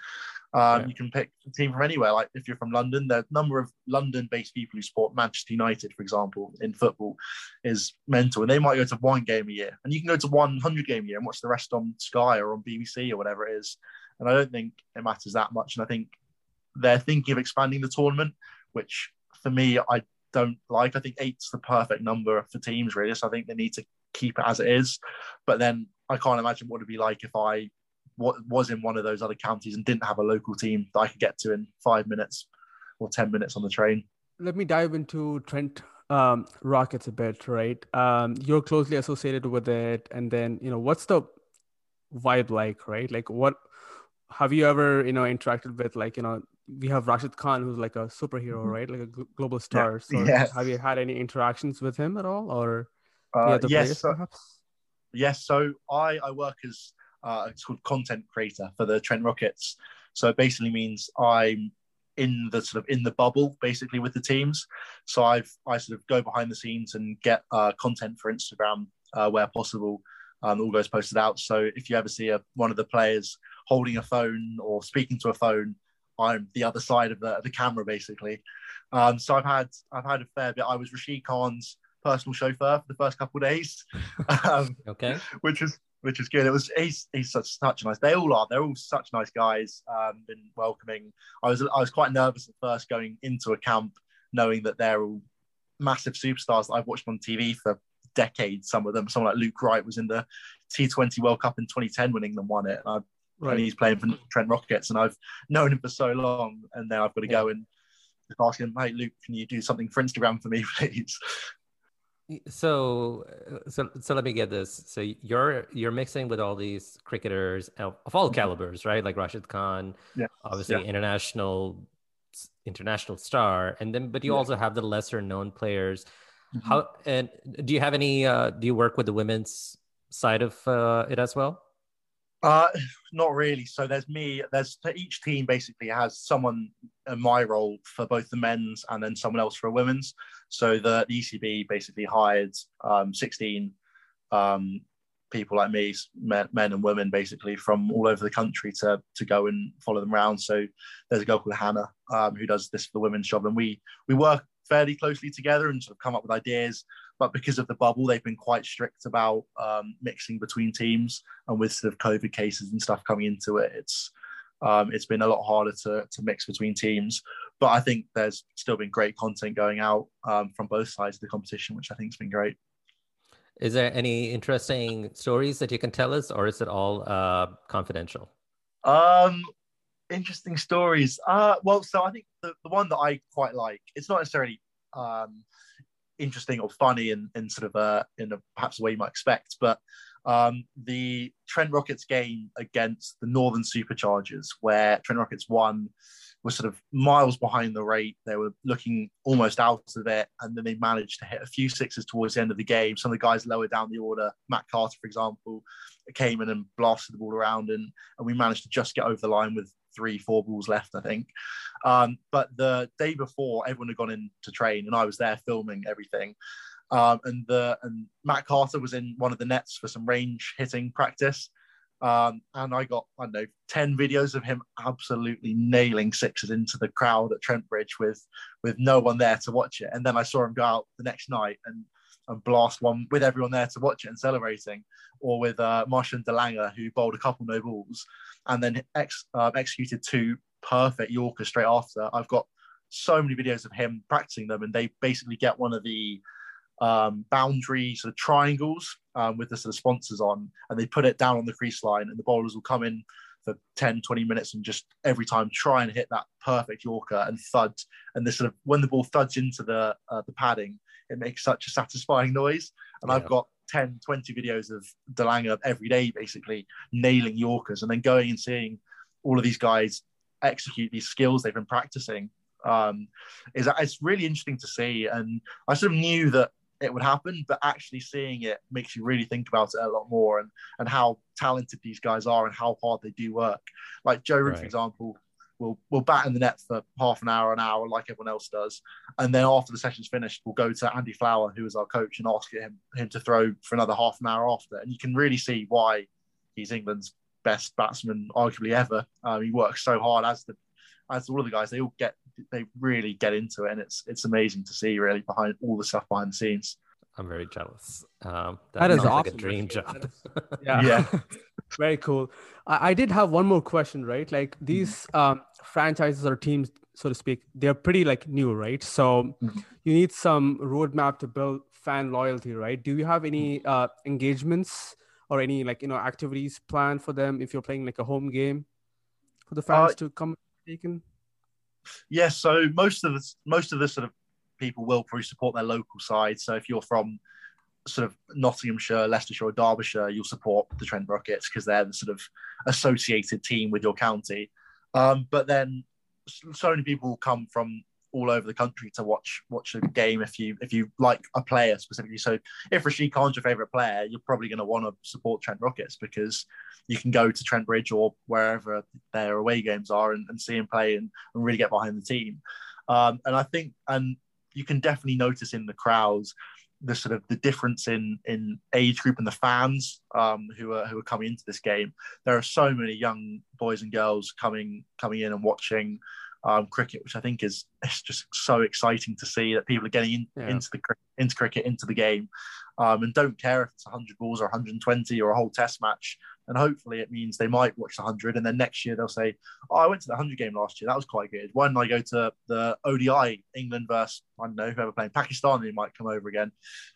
um, yeah. You can pick a team from anywhere. Like if you're from London, the number of London-based people who support Manchester United, for example, in football, is mental. And they might go to one game a year, and you can go to 100 game a year and watch the rest on Sky or on BBC or whatever it is. And I don't think it matters that much. And I think they're thinking of expanding the tournament, which for me, I don't like. I think eight's the perfect number for teams, really. So I think they need to keep it as it is. But then I can't imagine what it'd be like if I was in one of those other counties and didn't have a local team that I could get to in five minutes or 10 minutes on the train. Let me dive into Trent um, Rockets a bit, right? Um, you're closely associated with it. And then, you know, what's the vibe like, right? Like, what have you ever, you know, interacted with, like, you know, we have Rashid Khan, who's like a superhero, mm-hmm. right? Like a global star. Yeah. So, yes. have you had any interactions with him at all, or uh, yes, players, so, perhaps? Yes. So I I work as uh, it's called content creator for the Trent Rockets. So it basically means I'm in the sort of in the bubble basically with the teams. So I've I sort of go behind the scenes and get uh, content for Instagram uh, where possible. Um, all goes posted out. So if you ever see a, one of the players holding a phone or speaking to a phone, I'm the other side of the, the camera basically. Um, so I've had I've had a fair bit. I was Rashid Khan's personal chauffeur for the first couple of days. um, okay. Which is which is good. It was he's he's such such a nice. They all are. They're all such nice guys. Um, been welcoming. I was I was quite nervous at first going into a camp, knowing that they're all massive superstars that I've watched on TV for decades. Some of them, someone like Luke Wright was in the T20 World Cup in 2010 when England won it, and, right. and he's playing for Trent Rockets, and I've known him for so long, and now I've got to yeah. go and ask him, "Hey, Luke, can you do something for Instagram for me, please?" So, so, so let me get this. So you're you're mixing with all these cricketers of all mm-hmm. calibers, right? Like Rashid Khan, yeah. obviously yeah. international international star, and then but you yeah. also have the lesser known players. Mm-hmm. How and do you have any? Uh, do you work with the women's side of uh, it as well? Uh, not really. So there's me. There's each team basically has someone in my role for both the men's and then someone else for a women's. So the, the ECB basically hired um, 16 um, people like me, men, men, and women, basically from all over the country to to go and follow them around. So there's a girl called Hannah um, who does this for the women's job, and we we work fairly closely together and sort of come up with ideas but because of the bubble, they've been quite strict about um, mixing between teams. And with sort of COVID cases and stuff coming into it, it's um, it's been a lot harder to, to mix between teams. But I think there's still been great content going out um, from both sides of the competition, which I think has been great. Is there any interesting stories that you can tell us, or is it all uh, confidential? Um, interesting stories. Uh, well, so I think the, the one that I quite like, it's not necessarily um, interesting or funny in, in sort of a in a perhaps a way you might expect. But um, the Trent Rockets game against the Northern Superchargers, where Trent Rockets won, was sort of miles behind the rate. They were looking almost out of it, and then they managed to hit a few sixes towards the end of the game. Some of the guys lower down the order, Matt Carter, for example, came in and blasted the ball around, and, and we managed to just get over the line with three, four balls left, I think. Um, but the day before, everyone had gone in to train, and I was there filming everything. Um, and the and Matt Carter was in one of the nets for some range hitting practice. Um, and I got I know ten videos of him absolutely nailing sixes into the crowd at Trent Bridge with with no one there to watch it. And then I saw him go out the next night and and blast one with everyone there to watch it and celebrating, or with uh, Marchant de Lange who bowled a couple no balls and then ex, uh, executed two perfect Yorkers straight after. I've got so many videos of him practicing them, and they basically get one of the um, boundary sort of triangles um, with the sort of sponsors on, and they put it down on the crease line, and the bowlers will come in for 10, 20 minutes and just every time try and hit that perfect Yorker and thud. And this sort of when the ball thuds into the uh, the padding, it makes such a satisfying noise. And yeah. I've got 10, 20 videos of de Lange every day, basically nailing Yorkers and then going and seeing all of these guys execute these skills they've been practicing. Um, is it's really interesting to see. And I sort of knew that it would happen, but actually seeing it makes you really think about it a lot more and, and how talented these guys are and how hard they do work. Like Joe Root, right. for example, we'll we'll bat in the net for half an hour, an hour, like everyone else does, and then after the session's finished, we'll go to Andy Flower, who is our coach, and ask him him to throw for another half an hour after, and you can really see why he's England's best batsman, arguably ever. Um, he works so hard as the as all of the guys. They all get they really get into it, and it's it's amazing to see really behind all the stuff behind the scenes. I'm very jealous. Um, that, that is awesome. like a dream job. yeah. yeah. very cool. I, I, did have one more question, right? Like these mm-hmm. um, franchises or teams, so to speak, they're pretty like new, right? So mm-hmm. you need some roadmap to build fan loyalty, right? Do you have any mm-hmm. uh, engagements or any like you know activities planned for them if you're playing like a home game for the fans uh, to come taken? Yes. Yeah, so most of the most of the sort of people will probably support their local side. So if you're from sort of Nottinghamshire, Leicestershire, Derbyshire, you'll support the Trent Rockets because they're the sort of associated team with your county. Um, but then so many people come from all over the country to watch watch a game if you if you like a player specifically. So if Rashid Khan's your favourite player, you're probably going to want to support Trent Rockets because you can go to Trent Bridge or wherever their away games are and, and see him play and, and really get behind the team. Um, and I think and you can definitely notice in the crowds the sort of the difference in in age group and the fans um, who are who are coming into this game. There are so many young boys and girls coming coming in and watching um, cricket, which I think is it's just so exciting to see that people are getting in, yeah. into the into cricket into the game um, and don't care if it's 100 balls or 120 or a whole Test match. And hopefully it means they might watch the 100 and then next year they'll say, Oh, I went to the 100 game last year. That was quite good. Why didn't I go to the ODI, England versus, I don't know, whoever playing Pakistan, they might come over again.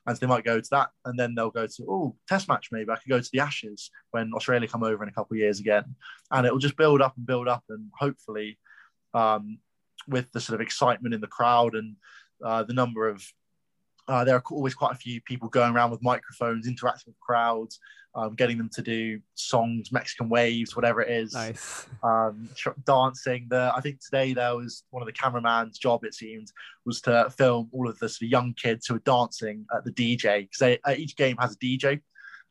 And so they might go to that. And then they'll go to, Oh, Test match maybe. I could go to the Ashes when Australia come over in a couple of years again. And it will just build up and build up. And hopefully, um, with the sort of excitement in the crowd and uh, the number of uh, there are always quite a few people going around with microphones, interacting with crowds, um, getting them to do songs, Mexican waves, whatever it is. Nice. Um, dancing. The I think today there was one of the cameraman's job. It seemed was to film all of the sort of young kids who are dancing at the DJ because uh, each game has a DJ.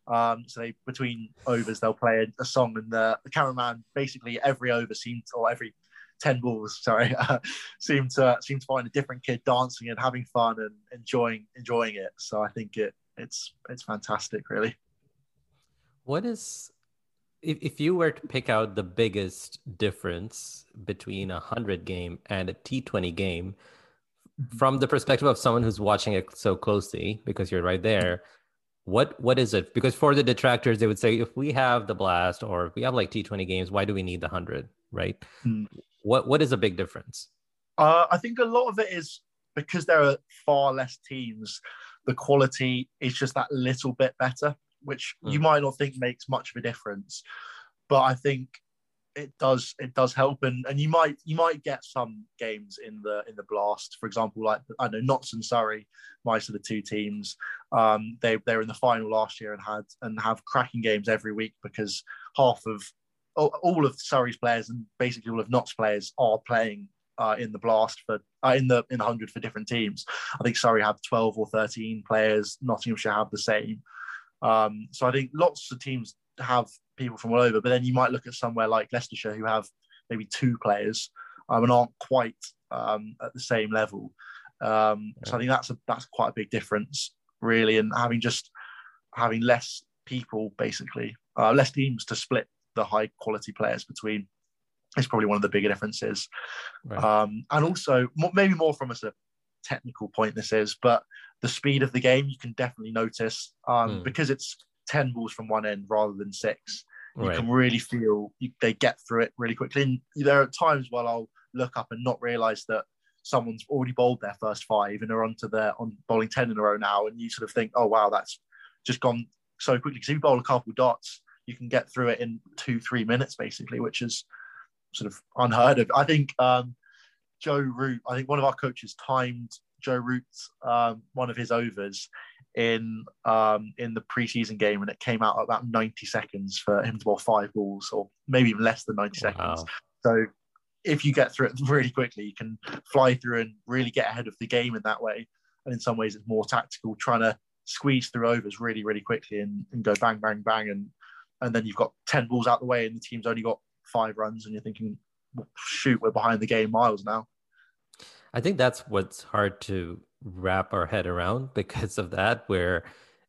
Um, so they, between overs, they'll play a, a song, and the, the, cameraman basically every over seems, or every ten balls, sorry, uh, seem to seem to find a different kid dancing and having fun and enjoying enjoying it. So I think it it's it's fantastic, really. What is if, if you were to pick out the biggest difference between a hundred game and a T20 game mm-hmm. from the perspective of someone who's watching it so closely because you're right there what what is it because for the detractors they would say if we have the blast or if we have like t20 games why do we need the 100 right hmm. What what is a big difference? Uh, i think a lot of it is because there are far less teams the quality is just that little bit better which hmm. you might not think makes much of a difference but i think it does it does help. And and you might you might get some games in the in the blast. For example like i know notts and surrey my sort of two teams um they they were in the final last year and had and have cracking games every week because half of all of surrey's players and basically all of notts players are playing uh, in the blast for uh, in the in the hundred for different teams. I think Surrey have twelve or thirteen players. Nottinghamshire have the same. Um, so I think lots of teams have people from all over. But then you might look at somewhere like Leicestershire who have maybe two players um, and aren't quite um, at the same level. Um, yeah. So I think that's a that's quite a big difference, really, and having just having less people basically, uh, less teams to split the high quality players between is probably one of the bigger differences. Right. Um, and also, maybe more from a sort of technical point, this is, but the speed of the game you can definitely notice um, mm. because it's 10 balls from one end rather than six. You right. can really feel you, they get through it really quickly. And there are times where I'll look up and not realize that someone's already bowled their first five and are onto their on bowling 10 in a row now. And you sort of think, oh, wow, that's just gone so quickly. Because if you bowl a couple dots, you can get through it in two, three minutes, basically, which is sort of unheard of. I think um, Joe Root, I think one of our coaches timed Joe Root's um, one of his overs in um, in the preseason game, and it came out at about 90 seconds for him to bowl five balls, or maybe even less than 90 wow. seconds. So if you get through it really quickly, you can fly through and really get ahead of the game in that way. And in some ways, it's more tactical, trying to squeeze through overs really, really quickly and, and go bang, bang, bang, and and then you've got 10 balls out the way, and the team's only got five runs, and you're thinking, shoot, we're behind the game miles now. I think that's what's hard to wrap our head around because of that, where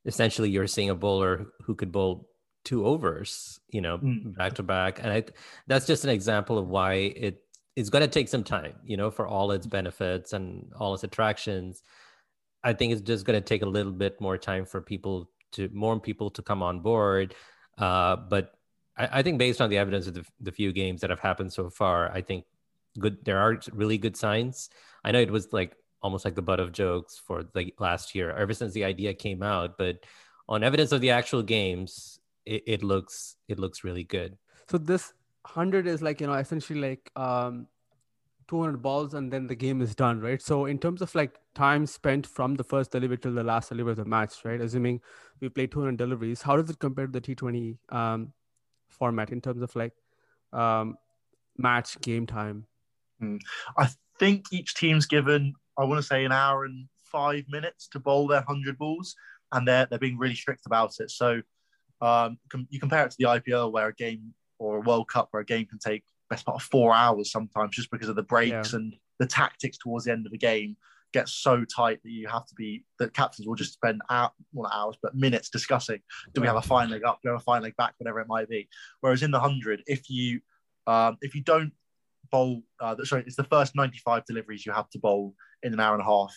essentially you're seeing a bowler who could bowl two overs, you know, mm. back to back. And I, that's just an example of why it is going to take some time, you know, for all its benefits and all its attractions. I think it's just going to take a little bit more time for people to, more people to come on board. Uh, but I, I, think based on the evidence of the, the few games that have happened so far, I think good, there are really good signs. I know it was like almost like the butt of jokes for the last year, ever since the idea came out. But on evidence of the actual games, it, it looks it looks really good. So this hundred is like you know essentially like um 200 balls and then the game is done, right? So in terms of like time spent from the first delivery till the last delivery of the match, right? Assuming we play 200 deliveries, how does it compare to the T20 um, format in terms of like um, match game time? Mm. I think each team's given I want to say an hour and five minutes to bowl their hundred balls, and they're they're being really strict about it. So um, com- you compare it to the IPL where a game or a World Cup where a game can take best part of four hours sometimes just because of the breaks yeah. and the tactics towards the end of the game gets so tight that you have to be that captains will just spend out well, not hours but minutes discussing do we have a fine leg up do we have a fine leg back whatever it might be whereas in the 100 if you um, if you don't bowl. Uh, sorry, it's the first 95 deliveries you have to bowl in an hour and a half,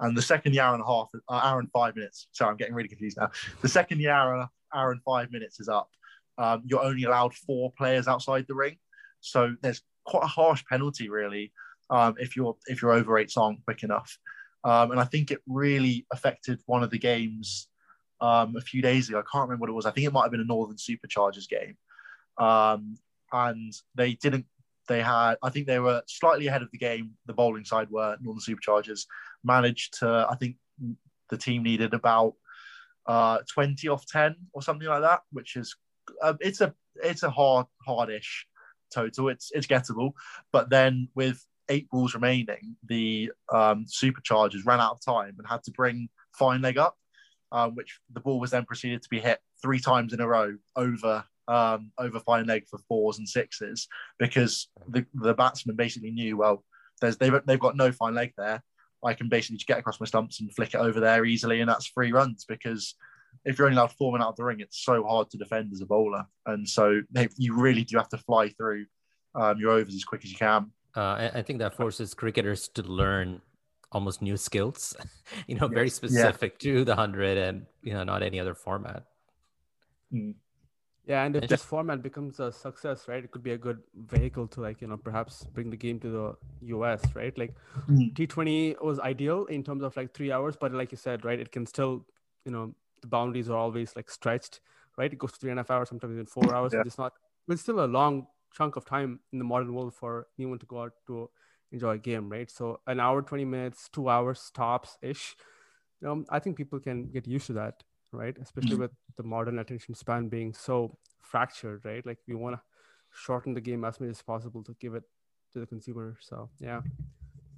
and the second the hour and a half, uh, hour and five minutes. Sorry, I'm getting really confused now. The second the hour, hour and five minutes is up, um, you're only allowed four players outside the ring. So there's quite a harsh penalty, really, um, if your if your over rates aren't quick enough. Um, and I think it really affected one of the games um, a few days ago. I can't remember what it was. I think it might have been a Northern Superchargers game. Um, and they didn't they had, I think they were slightly ahead of the game. The bowling side were Northern Superchargers managed to, I think the the team needed about uh, 20 off 10 or something like that, which is uh, it's a it's a hard hardish total. It's it's gettable, but then with eight balls remaining, the um, superchargers ran out of time and had to bring fine leg up, um, which the ball was then proceeded to be hit three times in a row over um, over fine leg for fours and sixes because the, the batsman basically knew well there's they've, they've got no fine leg there I can basically just get across my stumps and flick it over there easily and that's three runs because if you're only allowed four men out of the ring it's so hard to defend as a bowler and so they, you really do have to fly through um, your overs as quick as you can uh, I think that forces cricketers to learn almost new skills you know yes. very specific yeah. to the 100 and you know not any other format mm. Yeah, and if this format becomes a success, right, it could be a good vehicle to like you know perhaps bring the game to the US, right? Like mm. T20 was ideal in terms of like three hours, but like you said, right, it can still, you know, the boundaries are always like stretched, right? It goes to three and a half hours, sometimes even four hours. Yeah. It's not, but it's still a long chunk of time in the modern world for anyone to go out to enjoy a game, right? So an hour, 20 minutes, two hours tops ish. You know, I think people can get used to that right? Especially mm-hmm. with the modern attention span being so fractured, right? Like we want to shorten the game as much as possible to give it to the consumer. So yeah,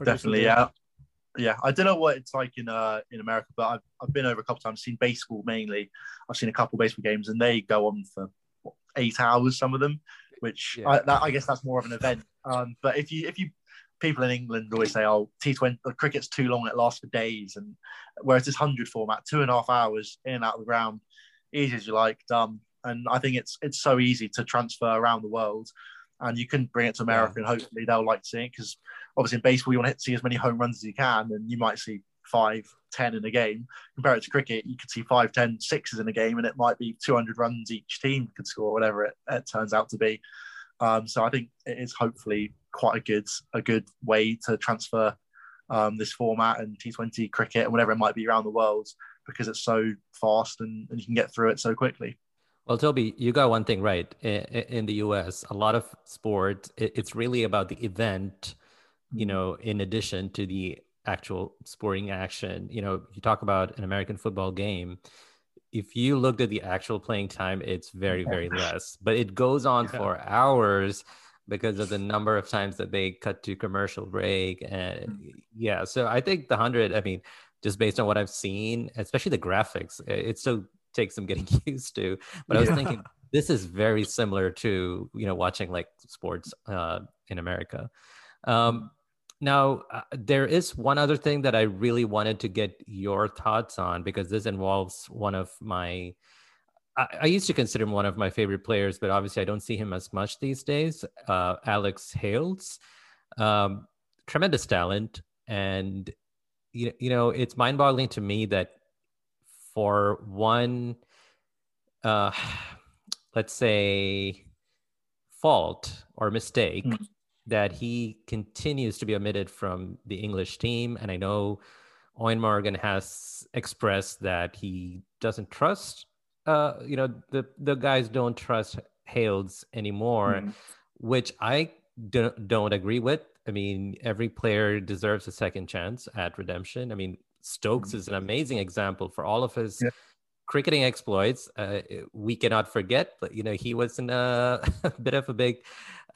definitely, yeah, yeah. I don't know what it's like in uh in America, but I've I've been over a couple times, seen baseball mainly. I've seen a couple baseball games, and they go on for what, eight hours, some of them, which yeah. I, that, I guess that's more of an event. Um, but if you if you people in England always say, "Oh, T20 cricket's too long; it lasts for days." And whereas this hundred format, two and a half hours in and out of the ground, easy as you like, done. And I think it's it's so easy to transfer around the world, and you can bring it to America, yeah. and hopefully they'll like seeing it because obviously in baseball you want to see as many home runs as you can, and you might see five, ten in a game. Compare it to cricket, you could see five, ten, sixes in a game, and it might be 200 runs each team could score, whatever it, it turns out to be. Um, so I think it is hopefully quite a good a good way to transfer um, this format and T20 cricket and whatever it might be around the world because it's so fast and, and you can get through it so quickly. Well, Toby, you got one thing right. In the US, a lot of sport, it's really about the event, you mm-hmm. know, in addition to the actual sporting action. You know, you talk about an American football game. If you looked at the actual playing time, it's very, very less, but it goes on yeah. for hours because of the number of times that they cut to commercial break. And mm-hmm. yeah, so I think the 100, I mean, just based on what I've seen, especially the graphics, it's still takes some getting used to. But I was yeah. thinking this is very similar to you know watching like sports uh, in America. Um, now uh, there is one other thing that I really wanted to get your thoughts on because this involves one of my. I, I used to consider him one of my favorite players, but obviously I don't see him as much these days. Uh, Alex Hales, um, tremendous talent, and you, you know it's mind-boggling to me that for one uh let's say fault or mistake mm-hmm. that he continues to be omitted from the english team and i know Eoin Morgan has expressed that he doesn't trust uh you know the the guys don't trust Hales anymore mm-hmm. which i don't, don't agree with I mean, every player deserves a second chance at redemption. I mean, Stokes mm-hmm. is an amazing example for all of his yeah. cricketing exploits. Uh, we cannot forget, but you know, he was in a, a bit of a big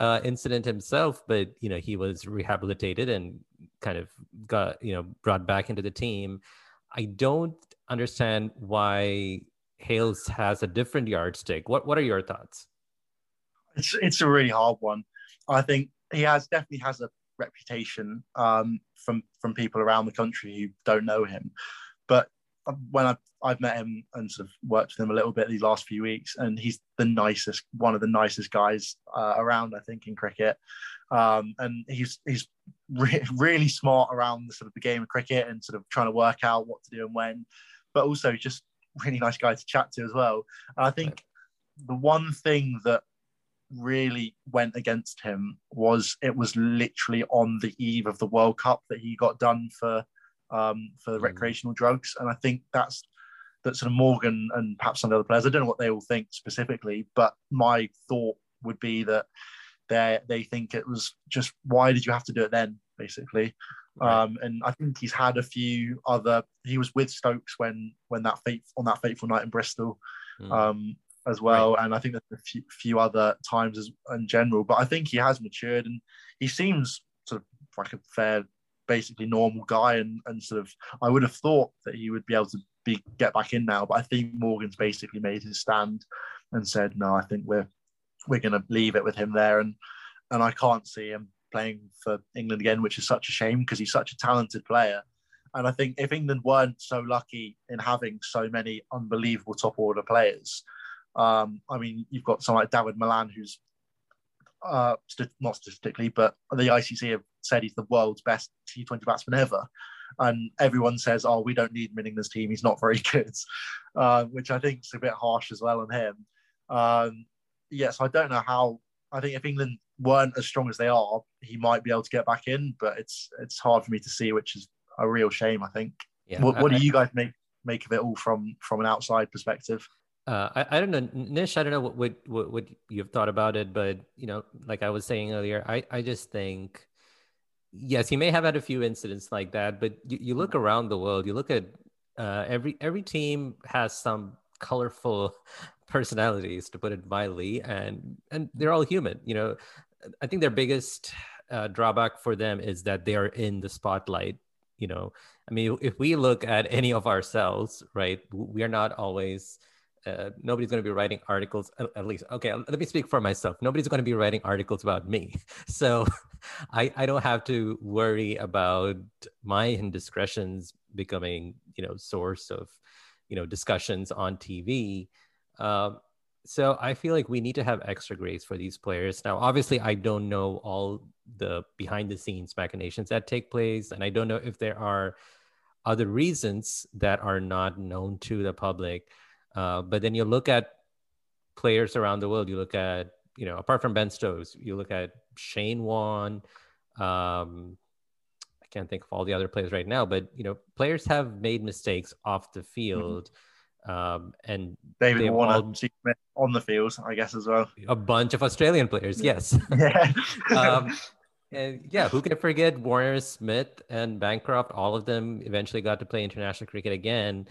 uh, incident himself, but you know, he was rehabilitated and kind of got you know brought back into the team. I don't understand why Hales has a different yardstick. What What are your thoughts? It's it's a really hard one. I think he has definitely has a reputation um, from from people around the country who don't know him. But when I've, I've met him and sort of worked with him a little bit these last few weeks, and he's the nicest, one of the nicest guys uh, around, I think, in cricket. Um, and he's he's re- really smart around the sort of the game of cricket and sort of trying to work out what to do and when, but also just really nice guy to chat to as well. And I think the one thing that really went against him was it was literally on the eve of the World Cup that he got done for um, for mm. recreational drugs, and I think that's that sort of Morgan and perhaps some of the other players. I don't know what they all think specifically, but my thought would be that they they think it was just why did you have to do it then, basically. Right. Um, and I think he's had a few other. He was with Stokes when when that fate on that fateful night in Bristol, mm. um, as well. Right. And I think there's a few, few, other times as in general. But I think he has matured, and he seems sort of like a fair, basically normal guy. And and sort of, I would have thought that he would be able to be get back in now. But I think Morgan's basically made his stand and said, no, I think we're we're going to leave it with him there. And and I can't see him playing for England again, which is such a shame because he's such a talented player. And I think if England weren't so lucky in having so many unbelievable top order players, um, I mean, you've got someone like Dawid Malan, who's uh, st- not statistically, but the ICC have said he's the world's best T20 batsman ever. And everyone says, oh, we don't need him in England's team. He's not very good, uh, which I think is a bit harsh as well on him. Um, yes, I don't know how. I think if England weren't as strong as they are, he might be able to get back in. But it's it's hard for me to see, which is a real shame. I think. Yeah, what, what I, do you guys make make of it all from from an outside perspective? Uh, I, I don't know, Nish. I don't know what, what what you've thought about it, but you know, like I was saying earlier, I I just think, yes, he may have had a few incidents like that, but you, you look around the world, you look at uh, every every team has some colorful personalities, to put it mildly, and and they're all human. You know, I think their biggest uh, drawback for them is that they are in the spotlight. You know, I mean, if we look at any of ourselves, right, we are not always. Uh, nobody's going to be writing articles at least okay let me speak for myself nobody's going to be writing articles about me so I, I don't have to worry about my indiscretions becoming you know source of you know discussions on tv uh, so I feel like we need to have extra grace for these players. Now, obviously, I don't know all the behind the scenes machinations that take place, and I don't know if there are other reasons that are not known to the public. Uh, but then you look at players around the world. You look at you know, apart from Ben Stokes, you look at Shane Warne. Um, I can't think of all the other players right now, but you know, players have made mistakes off the mm-hmm. field. Mm-hmm um, and David Warner all, on the field, I guess, as well. A bunch of Australian players, yes. Yeah. um, and yeah, who can forget Warner, Smith, and Bancroft? All of them eventually got to play international cricket again.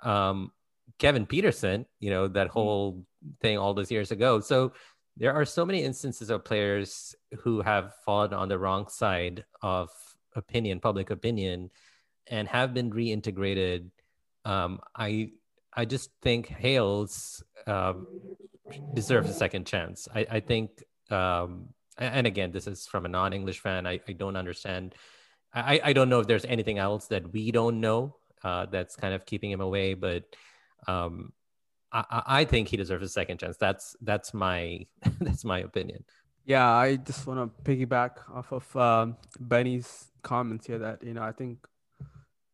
Um, Kevin Pietersen, you know, that mm-hmm. whole thing all those years ago. So there are so many instances of players who have fallen on the wrong side of opinion, public opinion, and have been reintegrated. Um, I I just think Hales um, deserves a second chance. I, I think, um, and again, this is from a non-English fan. I, I don't understand. I, I don't know if there's anything else that we don't know uh, that's kind of keeping him away, but um, I, I think he deserves a second chance. That's that's my that's my opinion. Yeah, I just want to piggyback off of um, Benny's comments here. That you know, I think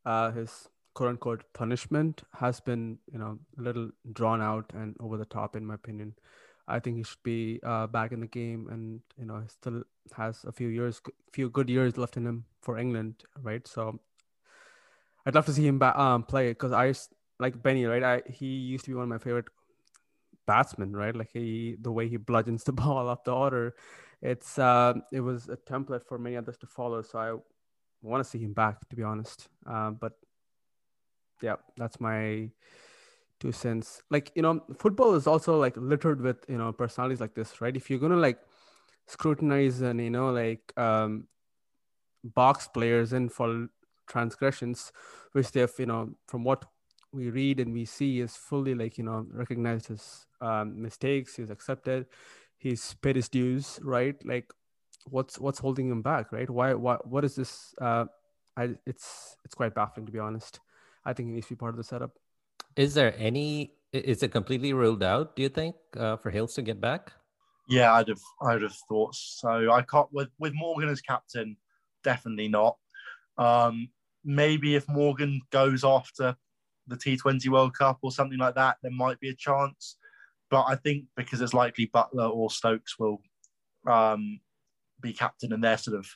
uh, his quote unquote punishment has been you know a little drawn out and over the top in my opinion i think he should be uh, back in the game and you know still has a few years few good years left in him for england right so i'd love to see him back um, play because i like benny right? I, he used to be one of my favorite batsmen right? Like he the way he bludgeons the ball up the order it's uh, it was a template for many others to follow so i want to see him back to be honest. Uh, but yeah that's my two cents. Like you know football is also like littered with you know personalities like this right? If you're gonna like scrutinize and you know like um box players in for transgressions which they've you know from what we read and we see is fully like you know recognized his um, mistakes he's accepted he's paid his dues right like what's what's holding him back right why why what is this uh I, it's it's quite baffling to be honest I think he needs to be part of the setup. Is there any? Is it completely ruled out? Do you think uh, for Hales to get back? Yeah, I'd have. I'd have thought so. I can't with with Morgan as captain. Definitely not. Um, maybe if Morgan goes after the T20 World Cup or something like that, there might be a chance. But I think because it's likely Buttler or Stokes will um, be captain and they're sort of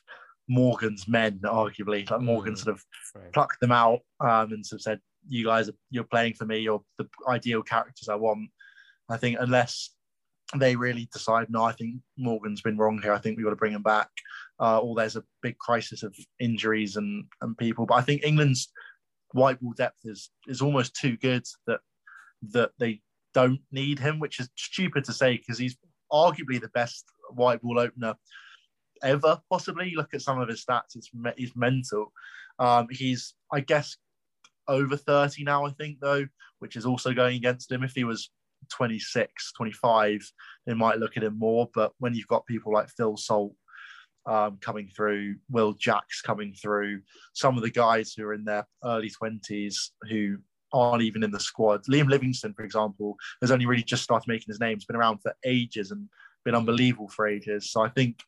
Morgan's men, arguably. Like Morgan mm, sort of right. plucked them out um, and sort of said, "You guys, are, you're playing for me. You're the ideal characters I want." I think unless they really decide, no, I think Morgan's been wrong here. I think we've got to bring him back. uh, or there's a big crisis of injuries and and people. But I think England's white ball depth is is almost too good that that they don't need him, which is stupid to say because he's arguably the best white ball opener ever. Possibly, look at some of his stats; it's he's mental. Um, he's, I guess, over 30 now, I think, though, which is also going against him. If he was 26, 25, they might look at him more. But when you've got people like Phil Salt um, coming through, Will Jacks coming through, some of the guys who are in their early 20s who aren't even in the squad. Liam Livingstone, for example, has only really just started making his name. He's been around for ages and been unbelievable for ages. So I think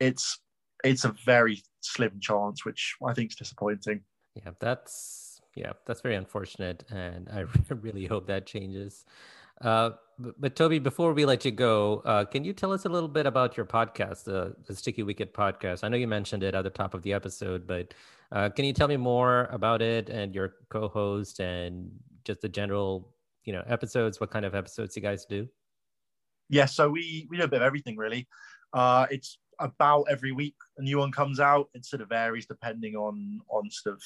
it's it's a very slim chance, which I think is disappointing. Yeah, that's yeah, that's very unfortunate, and I really hope that changes. Uh, but, but, Toby, before we let you go, uh, can you tell us a little bit about your podcast, the, the Sticky Wicket podcast? I know you mentioned it at the top of the episode, but uh, can you tell me more about it and your co-host and just the general, you know, episodes? What kind of episodes you guys do? Yeah, so we we do a bit of everything really. Uh, it's about every week a new one comes out. It sort of varies depending on on sort of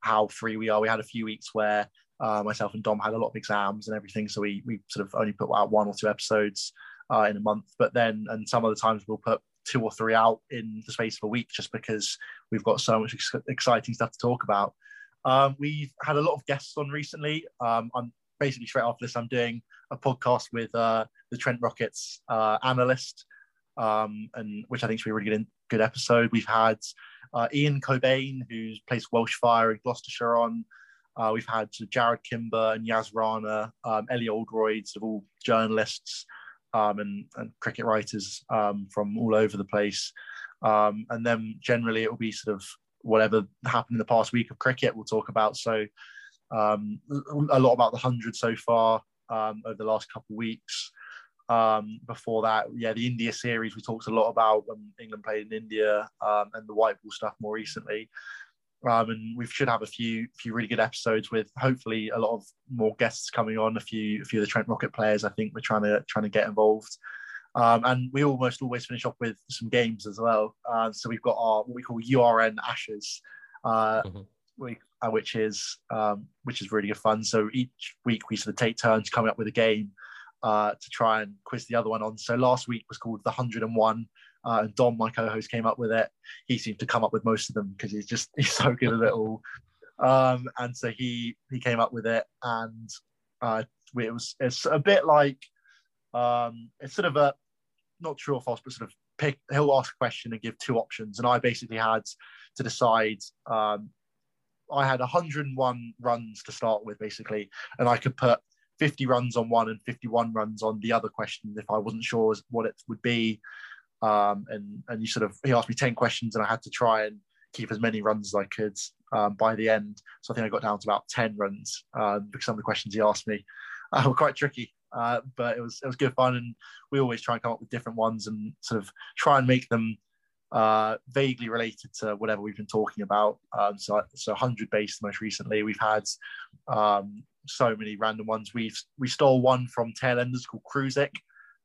how free we are. We had a few weeks where uh, myself and Dom had a lot of exams and everything, so we we sort of only put out one or two episodes uh, in a month. But then, and some other times we'll put two or three out in the space of a week, just because we've got so much ex- exciting stuff to talk about. Um, we've had a lot of guests on recently. Um, I'm basically straight after this. I'm doing a podcast with uh, the Trent Rockets uh, analyst um, and which I think should be a really good, good episode. We've had uh, Ian Cockbain, who plays Welsh Fire in Gloucestershire on. Uh, we've had Jarrod Kimber and Yas Rana, um, Ellie Oldroyd, sort of all journalists um, and, and, cricket writers um, from all over the place. Um, and then generally it will be sort of whatever happened in the past week of cricket we'll talk about. So um, a lot about the 100 so far um, over the last couple of weeks. Before that, yeah, the India series we talked a lot about when England played in India and the white ball stuff more recently. Um, and we should have a few few really good episodes with hopefully a lot of more guests coming on. A few a few of the Trent Rocket players. I think we're trying to trying to get involved. Um, and we almost always finish off with some games as well. Uh, so we've got our what we call URN Ashes, uh, mm-hmm. we, uh, which is um, which is really good fun. So each week we sort of take turns coming up with a game uh, to try and quiz the other one on. So last week was called the 101. Uh, and Dom, my co-host, came up with it. He seemed to come up with most of them because he's just he's so good at it all. Um, and so he he came up with it, and uh, it was it's a bit like um, it's sort of a not true or false, but sort of pick. He'll ask a question and give two options, and I basically had to decide. Um, I had 101 runs to start with, basically, and I could put 50 runs on one and 51 runs on the other question if I wasn't sure what it would be. Um, and and you sort of he asked me 10 questions and I had to try and keep as many runs as I could um, by the end. So I think I got down to about 10 runs um, because some of the questions he asked me uh, were quite tricky. Uh, but it was it was good fun, and we always try and come up with different ones and sort of try and make them uh, vaguely related to whatever we've been talking about. Um, so, so 100 based most recently. We've had um, so many random ones. We've we stole one from Tailenders called Cruisic.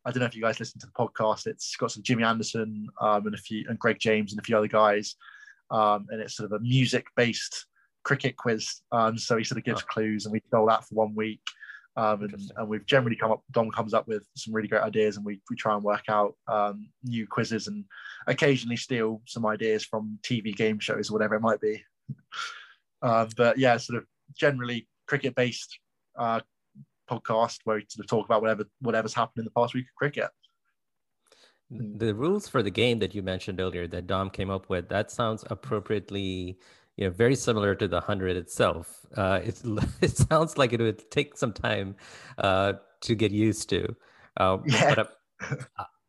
I don't know if you guys listen to the podcast. It's got some Jimmy Anderson um, and a few and Greg James and a few other guys, um, and it's sort of a music based cricket quiz. Um, so he sort of gives oh. clues, and we stole that for one week. Um, and, and, we've generally come up. Dom comes up with some really great ideas, and we we try and work out um, new quizzes, and occasionally steal some ideas from TV game shows or whatever it might be. uh, but yeah, sort of generally cricket based uh, podcast where we sort of talk about whatever whatever's happened in the past week of cricket. The rules for the game that you mentioned earlier that Dom came up with that sounds appropriately you know very similar to the 100 itself uh, it, it sounds like it would take some time uh, to get used to uh, yeah. but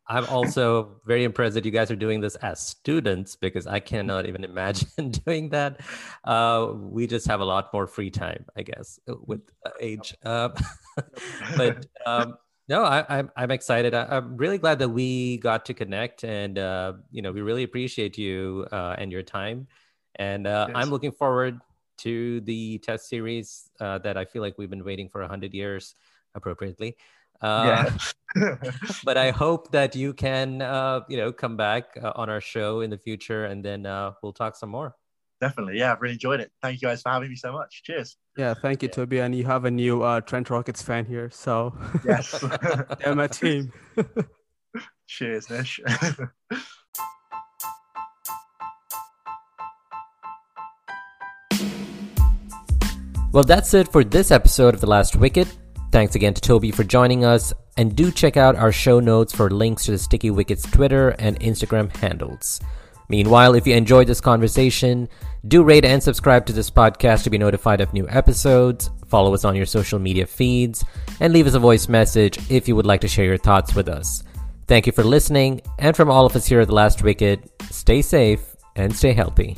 I'm also very impressed that you guys are doing this as students because I cannot even imagine doing that. Uh, we just have a lot more free time, I guess, with age. Uh, but um, no, I, am I'm, I'm excited. I, am really glad that we got to connect, and uh, you know, we really appreciate you uh, and your time. And uh, yes. I'm looking forward to the test series uh, that I feel like we've been waiting for hundred years, appropriately. Uh, yeah. but I hope that you can, uh, you know, come back uh, on our show in the future, and then uh, we'll talk some more. Definitely, yeah, I've really enjoyed it. Thank you guys for having me so much. Cheers. Yeah, thank you, yeah. Toby. And you have a new uh, Trent Rockets fan here, so yes, they're my team. Cheers, Nish. well, that's it for this episode of The Last Wicket. Thanks again to Toby for joining us, and do check out our show notes for links to the Sticky Wickets Twitter and Instagram handles. Meanwhile, if you enjoyed this conversation, do rate and subscribe to this podcast to be notified of new episodes, follow us on your social media feeds, and leave us a voice message if you would like to share your thoughts with us. Thank you for listening, and from all of us here at The Last Wicket, stay safe and stay healthy.